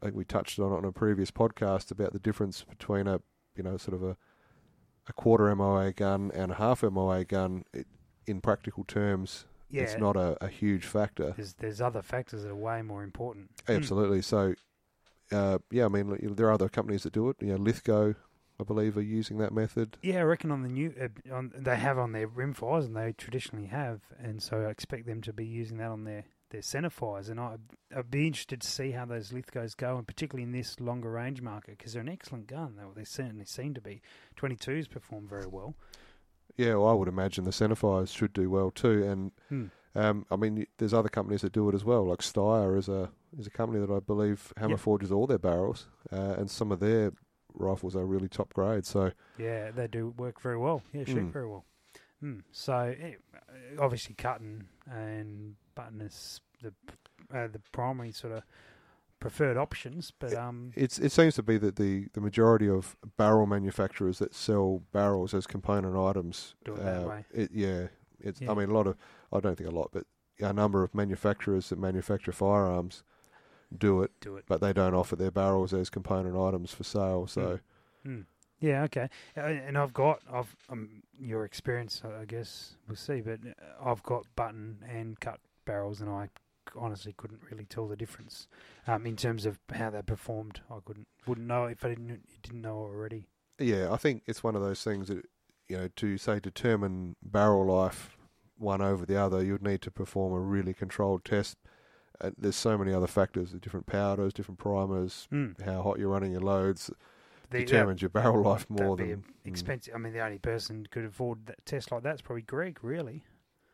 [SPEAKER 4] I think we touched on it on a previous podcast about the difference between a you know sort of a a quarter MOA gun and a half MOA gun. It, in practical terms,
[SPEAKER 2] Yeah,
[SPEAKER 4] it's not a, a huge factor.
[SPEAKER 2] There's there's other factors that are way more important.
[SPEAKER 4] Absolutely. So, uh, yeah, I mean, there are other companies that do it. You know, Lithgow, I believe, are using that method.
[SPEAKER 2] Yeah, I reckon on the new uh, on they have on their rimfires, and they traditionally have, and so I expect them to be using that on their their centerfires. And I, I'd be interested to see how those Lithgows go, and particularly in this longer range market, because they're an excellent gun. They, they certainly seem to be. 22s perform very well.
[SPEAKER 4] Yeah, well, I would imagine the centerfires should do well too. And
[SPEAKER 2] Hmm.
[SPEAKER 4] um, I mean, there's other companies that do it as well. Like Steyr is a is a company that I believe hammer
[SPEAKER 2] Yep.
[SPEAKER 4] forges all their barrels, uh, and some of their rifles are really top grade. So
[SPEAKER 2] Yeah, they do work very well. Yeah, shoot
[SPEAKER 4] Mm.
[SPEAKER 2] very well. Mm. So eh, obviously, cutting and button is the uh, the primary sort of preferred options, but um,
[SPEAKER 4] it's it seems to be that the, the majority of barrel manufacturers that sell barrels as component items
[SPEAKER 2] Do it that
[SPEAKER 4] uh,
[SPEAKER 2] way.
[SPEAKER 4] It, yeah, it's.
[SPEAKER 2] Yeah.
[SPEAKER 4] I mean, a lot of I don't think a lot, but a number of manufacturers that manufacture firearms do it,
[SPEAKER 2] do it.
[SPEAKER 4] but they don't offer their barrels as component items for sale. So.
[SPEAKER 2] Mm. Yeah, okay. Uh, And I've got, I've um, your experience, I guess we'll see. But uh, I've got button and cut barrels, and I honestly couldn't really tell the difference um, in terms of how they performed. I couldn't, wouldn't know if I didn't didn't know already.
[SPEAKER 4] Yeah, I think it's one of those things that you know to say determine barrel life one over the other, you'd need to perform a really controlled test. Uh, there's so many other factors: the different powders, different primers,
[SPEAKER 2] Mm.
[SPEAKER 4] how hot you're running your loads
[SPEAKER 2] The,
[SPEAKER 4] determines your barrel life more than mm,
[SPEAKER 2] expensive. I mean, the only person who could afford that test like that's probably Greg, really.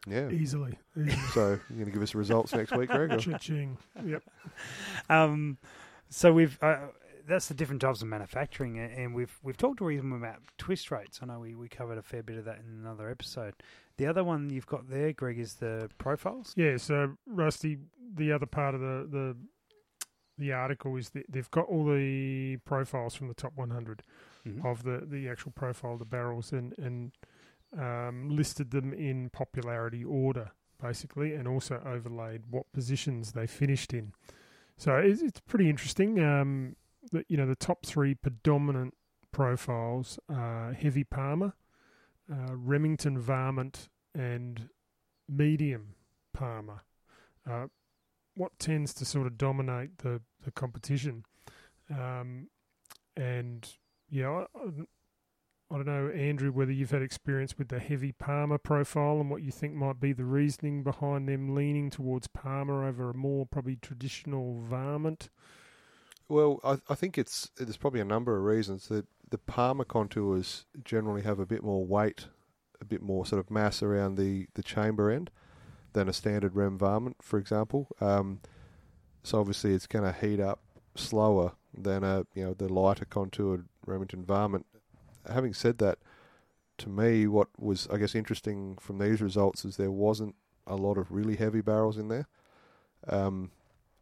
[SPEAKER 4] Yeah.
[SPEAKER 3] Easily. easily.
[SPEAKER 4] So you're going to give us the results next week, Greg? or-
[SPEAKER 3] Cha-ching. Yep.
[SPEAKER 2] Um, so we've uh, that's the different types of manufacturing, and we've we've talked a reasonable about twist rates. I know we, we covered a fair bit of that in another episode. The other one you've got there, Greg, is the profiles.
[SPEAKER 3] Yeah, so Rusty, the other part of the the, the article is that they've got all the profiles from the top 100
[SPEAKER 2] Mhm.
[SPEAKER 3] of the, the actual profile of the barrels and and um, listed them in popularity order basically, and also overlaid what positions they finished in. So it's, it's pretty interesting. Um, that you know the top three predominant profiles are heavy Palmer, uh, Remington Varmint, and medium Palmer. uh, what tends to sort of dominate the the competition, um, and yeah, I don't know, Andrew, whether you've had experience with the heavy Palmer profile and what you think might be the reasoning behind them leaning towards Palmer over a more probably traditional varmint.
[SPEAKER 4] Well, I, I think it's there's probably a number of reasons that the Palmer contours generally have a bit more weight, a bit more sort of mass around the, the chamber end than a standard Rem varmint, for example. Um, so obviously it's going to heat up slower than a you know the lighter contoured Remington varmint. Having said that, to me, what was I guess interesting from these results is there wasn't a lot of really heavy barrels in there. Um,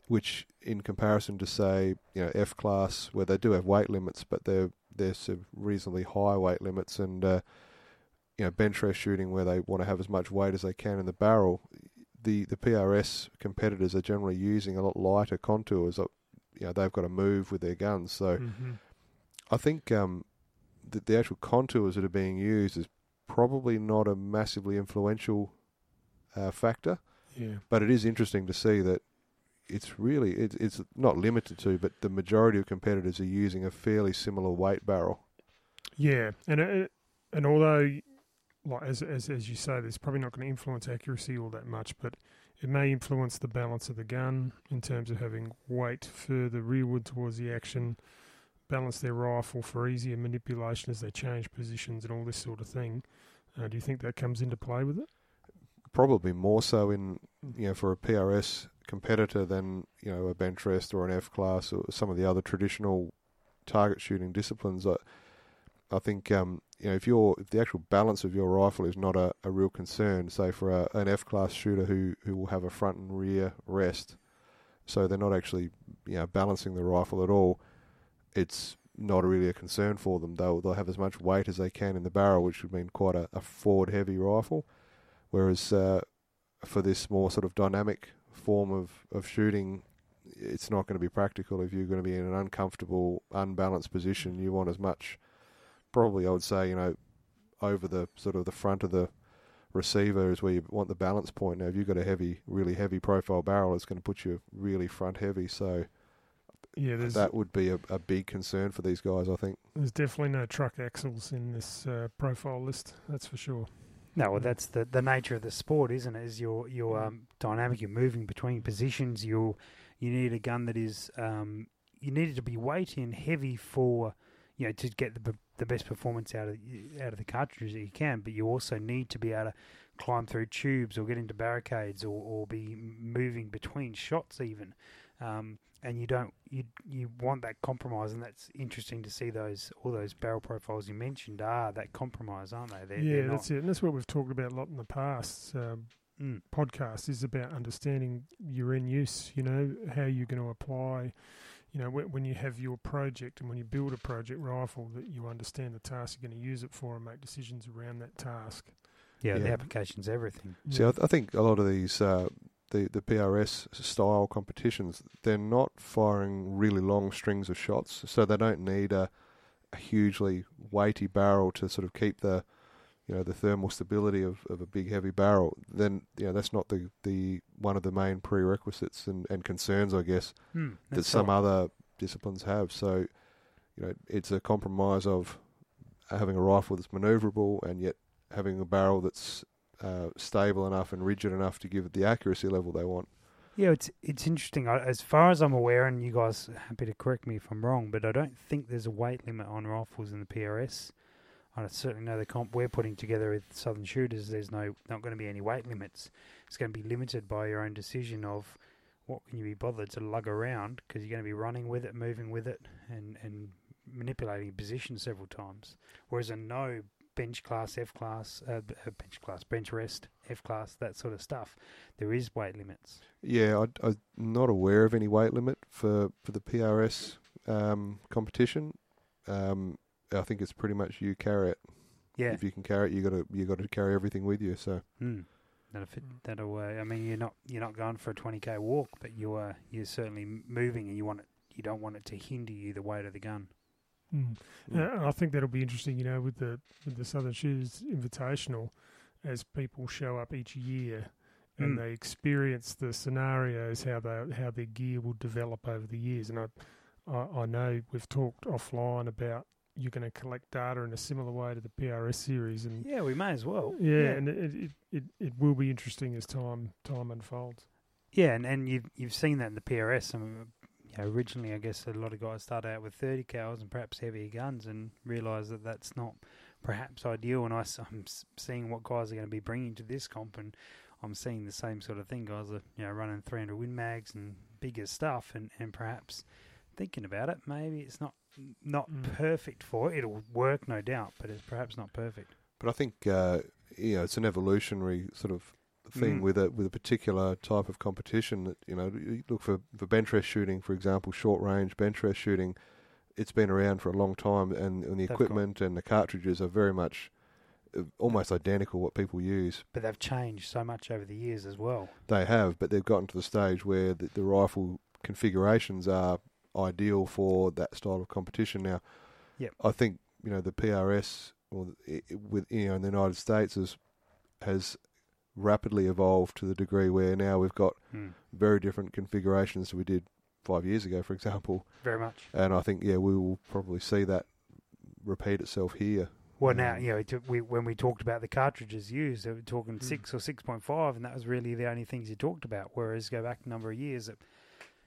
[SPEAKER 4] which in comparison to say you know F class where they do have weight limits, but they're they're reasonably high weight limits, and uh, you know bench rest shooting where they want to have as much weight as they can in the barrel. The the PRS competitors are generally using a lot lighter contours. You know they've got to move with their guns, so
[SPEAKER 3] Mm-hmm.
[SPEAKER 4] I think um, the, the actual contours that are being used is probably not a massively influential uh, factor.
[SPEAKER 3] Yeah.
[SPEAKER 4] But it is interesting to see that it's really it, it's not limited to, but the majority of competitors are using a fairly similar weight barrel.
[SPEAKER 3] Yeah, and it, and although, like as as as you say, there's probably not going to influence accuracy all that much, but it may influence the balance of the gun in terms of having weight further rearward towards the action, balance their rifle for easier manipulation as they change positions and all this sort of thing. Uh, do you think that comes into play with it?
[SPEAKER 4] Probably more so in you know for a PRS competitor than you know a bench rest or an F class or some of the other traditional target shooting disciplines. I, I think um, you know if your if the actual balance of your rifle is not a, a real concern, say for a, an F class shooter who who will have a front and rear rest, so they're not actually you know balancing the rifle at all. It's not really a concern for them. They'll they'll have as much weight as they can in the barrel, which would mean quite a, a forward heavy rifle. Whereas uh, for this more sort of dynamic form of, of shooting, it's not going to be practical if you're going to be in an uncomfortable, unbalanced position. You want as much, probably I would say, you know, over the sort of the front of the receiver is where you want the balance point. Now, if you've got a heavy, really heavy profile barrel, it's going to put you really front heavy. So
[SPEAKER 3] Yeah, there's
[SPEAKER 4] that would be a, a big concern for these guys, I think.
[SPEAKER 3] there's definitely no truck axles in this uh, profile list. That's for sure.
[SPEAKER 2] No, well, that's the, the nature of the sport, isn't it? Is you're you're
[SPEAKER 3] Mm.
[SPEAKER 2] um, dynamic. You're moving between positions. You you need a gun that is um, you need it to be weighty and heavy for you know to get the the best performance out of out of the cartridges that you can. But you also need to be able to climb through tubes or get into barricades or, or be moving between shots even. Um, and you don't you you want that compromise, and that's interesting to see those all those barrel profiles you mentioned are that compromise, aren't they? They're,
[SPEAKER 3] yeah,
[SPEAKER 2] they're
[SPEAKER 3] that's it. And that's what we've talked about a lot in the past. Um,
[SPEAKER 2] Mm.
[SPEAKER 3] podcast is about understanding your end use, you know, how you're going to apply, you know, when, when you have your project and when you build a project rifle, that you understand the task you're going to use it for and make decisions around that task.
[SPEAKER 2] Yeah, the application's everything.
[SPEAKER 4] See, I, th- I think a lot of these uh, the the PRS style competitions, they're not firing really long strings of shots, so they don't need a, a hugely weighty barrel to sort of keep the you know the thermal stability of, of a big heavy barrel. Then you know that's not the, the one of the main prerequisites and, and concerns, I guess,
[SPEAKER 2] Hmm,
[SPEAKER 4] that some
[SPEAKER 2] right.
[SPEAKER 4] other disciplines have. So you know it's a compromise of having a rifle that's manoeuvrable and yet having a barrel that's uh, stable enough and rigid enough to give it the accuracy level they want.
[SPEAKER 2] Yeah, it's it's interesting. As far as I'm aware, and you guys happy to correct me if I'm wrong, but I don't think there's a weight limit on rifles in the PRS. I certainly know the comp we're putting together with Southern Shooters. There's no not going to be any weight limits. It's going to be limited by your own decision of what can you be bothered to lug around because you're going to be running with it, moving with it, and and manipulating position several times. Whereas a no bench class, F class, uh, uh, bench class, bench rest, F class, that sort of stuff, there is weight limits.
[SPEAKER 4] Yeah, I, I'm not aware of any weight limit for, for the PRS um, competition. Um, I think it's pretty much you carry it.
[SPEAKER 2] Yeah.
[SPEAKER 4] If you can carry it, you got to you got to carry everything with you. So
[SPEAKER 2] Mm. That'll fit. That'll. Uh, I mean, you're not you're not going for a 20k walk, but you are you're certainly moving, and you want it. You don't want it to hinder you the weight of the gun.
[SPEAKER 3] Mm. And I think that'll be interesting, you know, with the with the Southern Shooters Invitational, as people show up each year, and
[SPEAKER 2] Mm.
[SPEAKER 3] they experience the scenarios how they how their gear will develop over the years. And I, I, I know we've talked offline about you're going to collect data in a similar way to the PRS series, and
[SPEAKER 2] Yeah, we may as well.
[SPEAKER 3] yeah, and it, it, it, it will be interesting as time time unfolds.
[SPEAKER 2] Yeah, and, and you've you've seen that in the PRS. I mean, you know, originally, I guess a lot of guys start out with 30 cals and perhaps heavier guns, and realise that that's not perhaps ideal. And I, am seeing what guys are going to be bringing to this comp, and I'm seeing the same sort of thing. Guys are you know running 300 Win Mags and bigger stuff, and, and perhaps thinking about it, maybe it's not not
[SPEAKER 3] Mm.
[SPEAKER 2] perfect for it. It'll work, no doubt, but it's perhaps not perfect.
[SPEAKER 4] But I think uh, you know it's an evolutionary sort of thing
[SPEAKER 2] Mm.
[SPEAKER 4] with a with a particular type of competition. That you know, you look for for bench shooting, for example, short range bench shooting. It's been around for a long time, and, and the
[SPEAKER 2] They've got-
[SPEAKER 4] equipment and the cartridges are very much uh, almost identical what people use.
[SPEAKER 2] But they've changed so much over the years as well.
[SPEAKER 4] They have, but they've gotten to the stage where the, the rifle configurations are ideal for that style of competition. Now,
[SPEAKER 2] Yep.
[SPEAKER 4] I think you know the PRS or the- i- with you know in the United States has has rapidly evolved to the degree where now we've got
[SPEAKER 2] Hmm.
[SPEAKER 4] very different configurations than we did five years ago, for example.
[SPEAKER 2] Very much.
[SPEAKER 4] And I think yeah, we will probably see that repeat itself here.
[SPEAKER 2] Well, now
[SPEAKER 4] Um,
[SPEAKER 2] you know we, when we talked about the cartridges used, they were talking
[SPEAKER 3] Mm.
[SPEAKER 2] six or six point five, and that was really the only things you talked about. Whereas go back a number of years, it,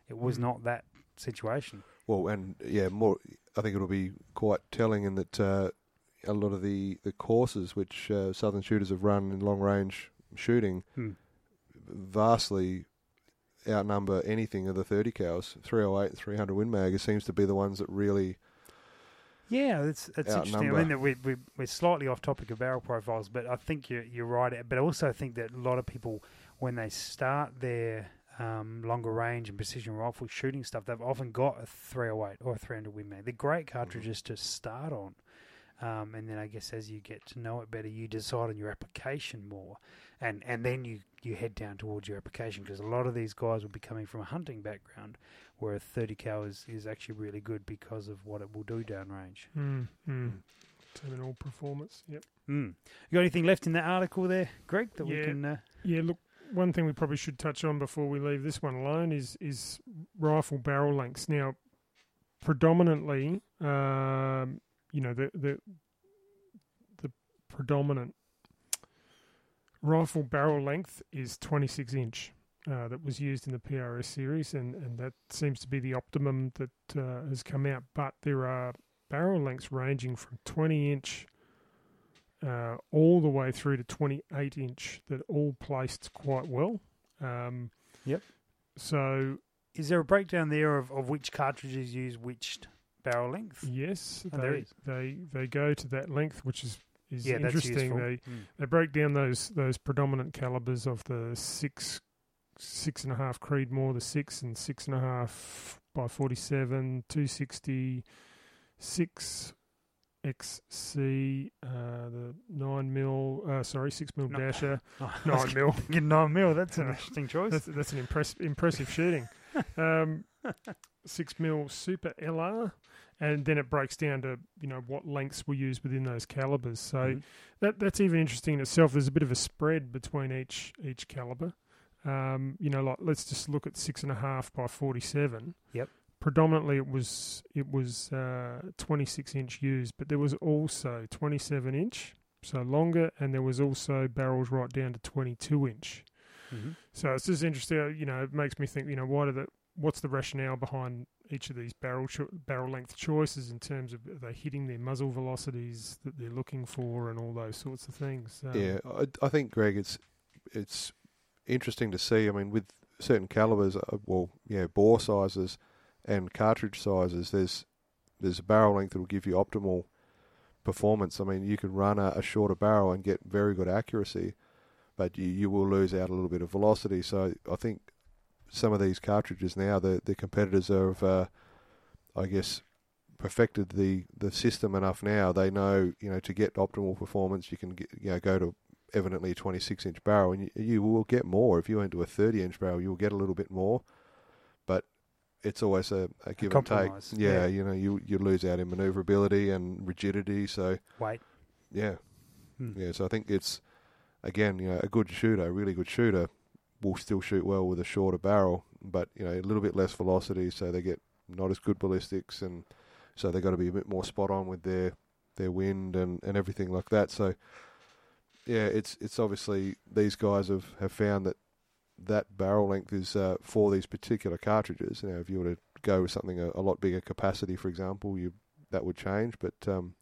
[SPEAKER 2] it was
[SPEAKER 3] Mm.
[SPEAKER 2] not that situation.
[SPEAKER 4] Well, and yeah, more. I think it'll be quite telling in that uh, a lot of the the courses which uh, Southern shooters have run in long range shooting
[SPEAKER 2] Hmm.
[SPEAKER 4] vastly outnumber anything of the 30 cals. 308 and 300 Win Mag seems to be the ones that really.
[SPEAKER 2] Yeah, it's it's interesting. I mean, that we, we we're slightly off topic of barrel profiles, but I think you're you're right. But I also think that a lot of people, when they start their um, longer range and precision rifle shooting stuff, they've often got a 308 or a 300 Win Mag. They're great cartridges to start on. Um, and then I guess as you get to know it better, you decide on your application more, and and then you, you head down towards your application because a lot of these guys will be coming from a hunting background, where a 30 cal is, is actually really good because of what it will do downrange.
[SPEAKER 3] Mm, mm. Terminal performance. Yep.
[SPEAKER 2] Mm. You got anything left in that article there, Greg? That we can. Uh,
[SPEAKER 3] Yeah, look, one thing we probably should touch on before we leave this one alone is is rifle barrel lengths. Now, predominantly, um, you know, the the the predominant rifle barrel length is 26 inch. Uh, that was used in the PRS series, and, and that seems to be the optimum that uh, has come out. But there are barrel lengths ranging from 20 inch uh, all the way through to 28 inch that all placed quite well. Um,
[SPEAKER 2] Yep.
[SPEAKER 3] So
[SPEAKER 2] is there a breakdown there of, of which cartridges use which barrel length?
[SPEAKER 3] yes,
[SPEAKER 2] Oh,
[SPEAKER 3] they,
[SPEAKER 2] is.
[SPEAKER 3] they they go to that length, which is is
[SPEAKER 2] yeah,
[SPEAKER 3] interesting. They
[SPEAKER 2] Mm.
[SPEAKER 3] they break down those those predominant calibers of the six six and a half Creedmoor, the six and six and a half by forty seven, two sixty, six XC, uh, the nine mil, uh, sorry, six mil
[SPEAKER 2] No.
[SPEAKER 3] dasher,
[SPEAKER 2] Oh,
[SPEAKER 3] nine mil.
[SPEAKER 2] Get nine mil. That's an interesting choice.
[SPEAKER 3] That's, that's an impress, impressive shooting. Um, six mil super LR, and then it breaks down to you know what lengths were used within those calibers. So
[SPEAKER 2] Mhm.
[SPEAKER 3] that that's even interesting in itself. There's a bit of a spread between each each caliber. Um, you know, like let's just look at six and a half by forty seven.
[SPEAKER 2] Yep.
[SPEAKER 3] Predominantly, it was it was uh, twenty six inch used, but there was also twenty seven inch, so longer, and there was also barrels right down to twenty two inch.
[SPEAKER 2] Mhm.
[SPEAKER 3] So it's just interesting. You know, it makes me think. You know, why do the what's the rationale behind each of these barrel cho- barrel length choices in terms of are they hitting their muzzle velocities that they're looking for and all those sorts of things. Um,
[SPEAKER 4] yeah, I, I think Greg, it's it's interesting to see. I mean, with certain calibers, uh, well, yeah, bore sizes and cartridge sizes, there's there's a barrel length that will give you optimal performance. I mean, you can run a, a shorter barrel and get very good accuracy, but you, you will lose out a little bit of velocity. So I think some of these cartridges now, the the competitors have, uh, I guess, perfected the, the system enough now. They know, you know, to get optimal performance, you can get, you know, go to evidently a 26 inch barrel, and you, you will get more. If you went to a 30 inch barrel, you will get a little bit more, but it's always a, a give and take. Yeah,
[SPEAKER 2] yeah.
[SPEAKER 4] you know, you you lose out in maneuverability and rigidity. So
[SPEAKER 2] Wait.
[SPEAKER 4] yeah,
[SPEAKER 2] Hmm.
[SPEAKER 4] yeah. So I think it's again, you know, a good shooter, a really good shooter. Will still shoot well with a shorter barrel, but you know a little bit less velocity, so they get not as good ballistics, and so they've got to be a bit more spot on with their their wind and, and everything like that. So yeah, it's it's obviously these guys have, have found that that barrel length is uh, for these particular cartridges. You know, if you were to go with something a, a lot bigger capacity, for example, you that would change, but um,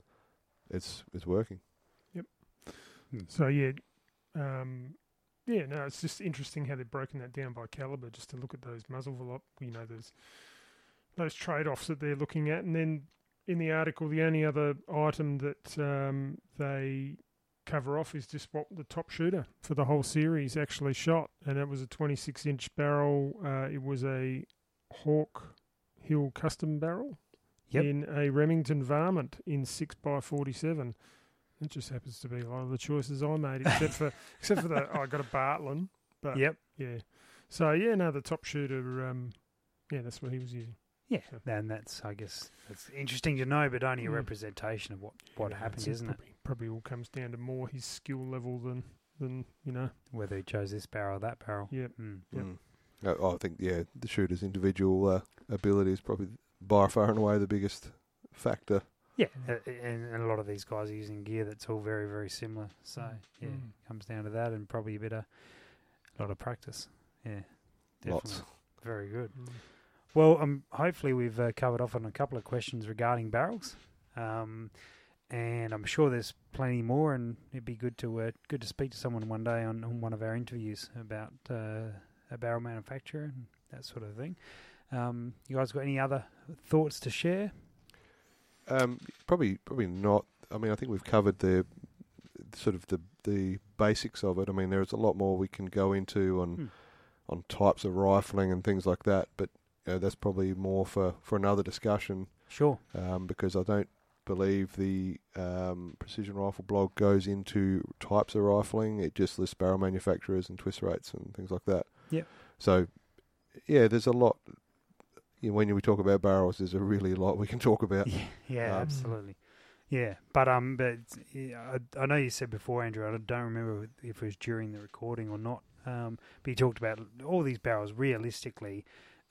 [SPEAKER 4] it's it's working. Yep.
[SPEAKER 3] So yeah, um, yeah. No, it's just interesting how they've broken that down by caliber, just to look at those muzzle velop. You know, there's those trade offs that they're looking at, and then in the article, the only other item that um, they cover off is just what the top shooter for the whole series actually shot, and it was a 26 inch barrel. Uh, it was a Hawk Hill custom barrel
[SPEAKER 2] Yep.
[SPEAKER 3] in a Remington Varmint in six x 47. It just happens to be a lot of the choices I made, except for except for the I got a Bartlein, but
[SPEAKER 2] Yep.
[SPEAKER 3] yeah. So yeah, no, the top shooter, um, yeah, that's what he was using.
[SPEAKER 2] Yeah,
[SPEAKER 3] So-
[SPEAKER 2] and that's I guess that's interesting to know, but only a
[SPEAKER 3] Mm.
[SPEAKER 2] representation of what what
[SPEAKER 3] Yeah,
[SPEAKER 2] happened, isn't it?
[SPEAKER 3] probably, Probably all comes down to more his skill level than than you know.
[SPEAKER 2] Whether he chose this barrel or that barrel.
[SPEAKER 3] Yeah.
[SPEAKER 2] Mm.
[SPEAKER 3] Yep.
[SPEAKER 4] Mm. I think yeah, the shooter's individual uh, ability is probably by far and away the biggest factor.
[SPEAKER 2] Yeah, and, and a lot of these guys are using gear that's all very very similar. So
[SPEAKER 3] Mm.
[SPEAKER 2] yeah,
[SPEAKER 3] Mm.
[SPEAKER 2] comes down to that, and probably a bit of a lot of practice. Yeah, definitely.
[SPEAKER 4] Lots.
[SPEAKER 2] Very good.
[SPEAKER 3] Mm.
[SPEAKER 2] Well, um, hopefully we've uh, covered off on a couple of questions regarding barrels, um, and I'm sure there's plenty more. And it'd be good to uh, good to speak to someone one day on, on one of our interviews about uh, a barrel manufacturer and that sort of thing. Um, you guys got any other thoughts to share?
[SPEAKER 4] Um, probably, probably not. I mean, I think we've covered the sort of the the basics of it. I mean, there's a lot more we can go into on
[SPEAKER 2] Hmm.
[SPEAKER 4] on types of rifling and things like that. But you know, that's probably more for, for another discussion
[SPEAKER 2] Sure.
[SPEAKER 4] um, because I don't believe the um, precision rifle blog goes into types of rifling. It just lists barrel manufacturers and twist rates and things like that.
[SPEAKER 2] Yep.
[SPEAKER 4] So, yeah, there's a lot. You know, when we talk about barrels, there's a really lot we can talk about.
[SPEAKER 2] Yeah, yeah,
[SPEAKER 4] Um,
[SPEAKER 2] absolutely. Yeah, but um, but yeah, I, I know you said before, Andrew. I don't remember if it was during the recording or not. Um, but you talked about all these barrels. Realistically,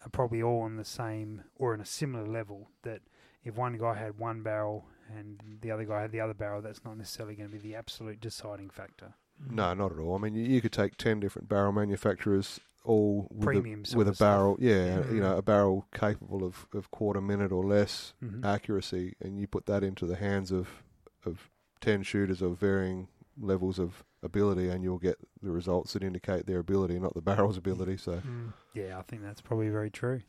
[SPEAKER 2] are probably all on the same or in a similar level. That if one guy had one barrel and the other guy had the other barrel, that's not necessarily going to be the absolute deciding factor.
[SPEAKER 4] No, not at all. I mean, you, you could take ten different barrel manufacturers, all with
[SPEAKER 2] Premium
[SPEAKER 4] a, with a
[SPEAKER 2] stuff.
[SPEAKER 4] barrel. Yeah, you know, a barrel capable of, of quarter minute or less
[SPEAKER 2] Mhm.
[SPEAKER 4] accuracy, and you put that into the hands of of ten shooters of varying levels of ability, and you'll get the results that indicate their ability, not the barrel's ability. So,
[SPEAKER 3] Mm.
[SPEAKER 2] Yeah, I think that's probably very true.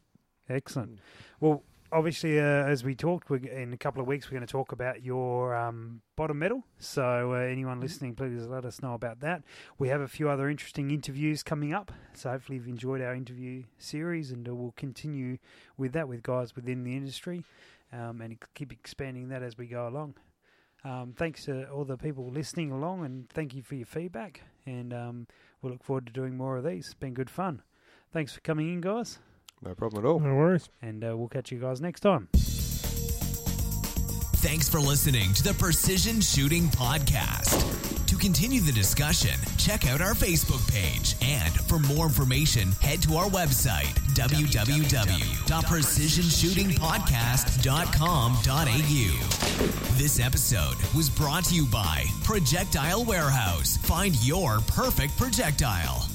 [SPEAKER 2] Excellent. Well, obviously, uh, as we talked, we're, in a couple of weeks, we're going to talk about your um, bottom metal. So, uh, anyone listening, please let us know about that. We have a few other interesting interviews coming up. So, hopefully, you've enjoyed our interview series, and uh, we'll continue with that with guys within the industry um, and keep expanding that as we go along. Um, thanks to all the people listening along, and thank you for your feedback. And um, we'll look forward to doing more of these. It's been good fun. Thanks for coming in, guys
[SPEAKER 4] no problem at all.
[SPEAKER 3] No worries.
[SPEAKER 2] and uh, we'll catch you guys next time.
[SPEAKER 1] Thanks for listening to the Precision Shooting Podcast. To continue the discussion, check out our Facebook page. And for more information, head to our website, www.precisionshootingpodcast.com.au. This episode was brought to you by Projectile Warehouse. Find your perfect projectile.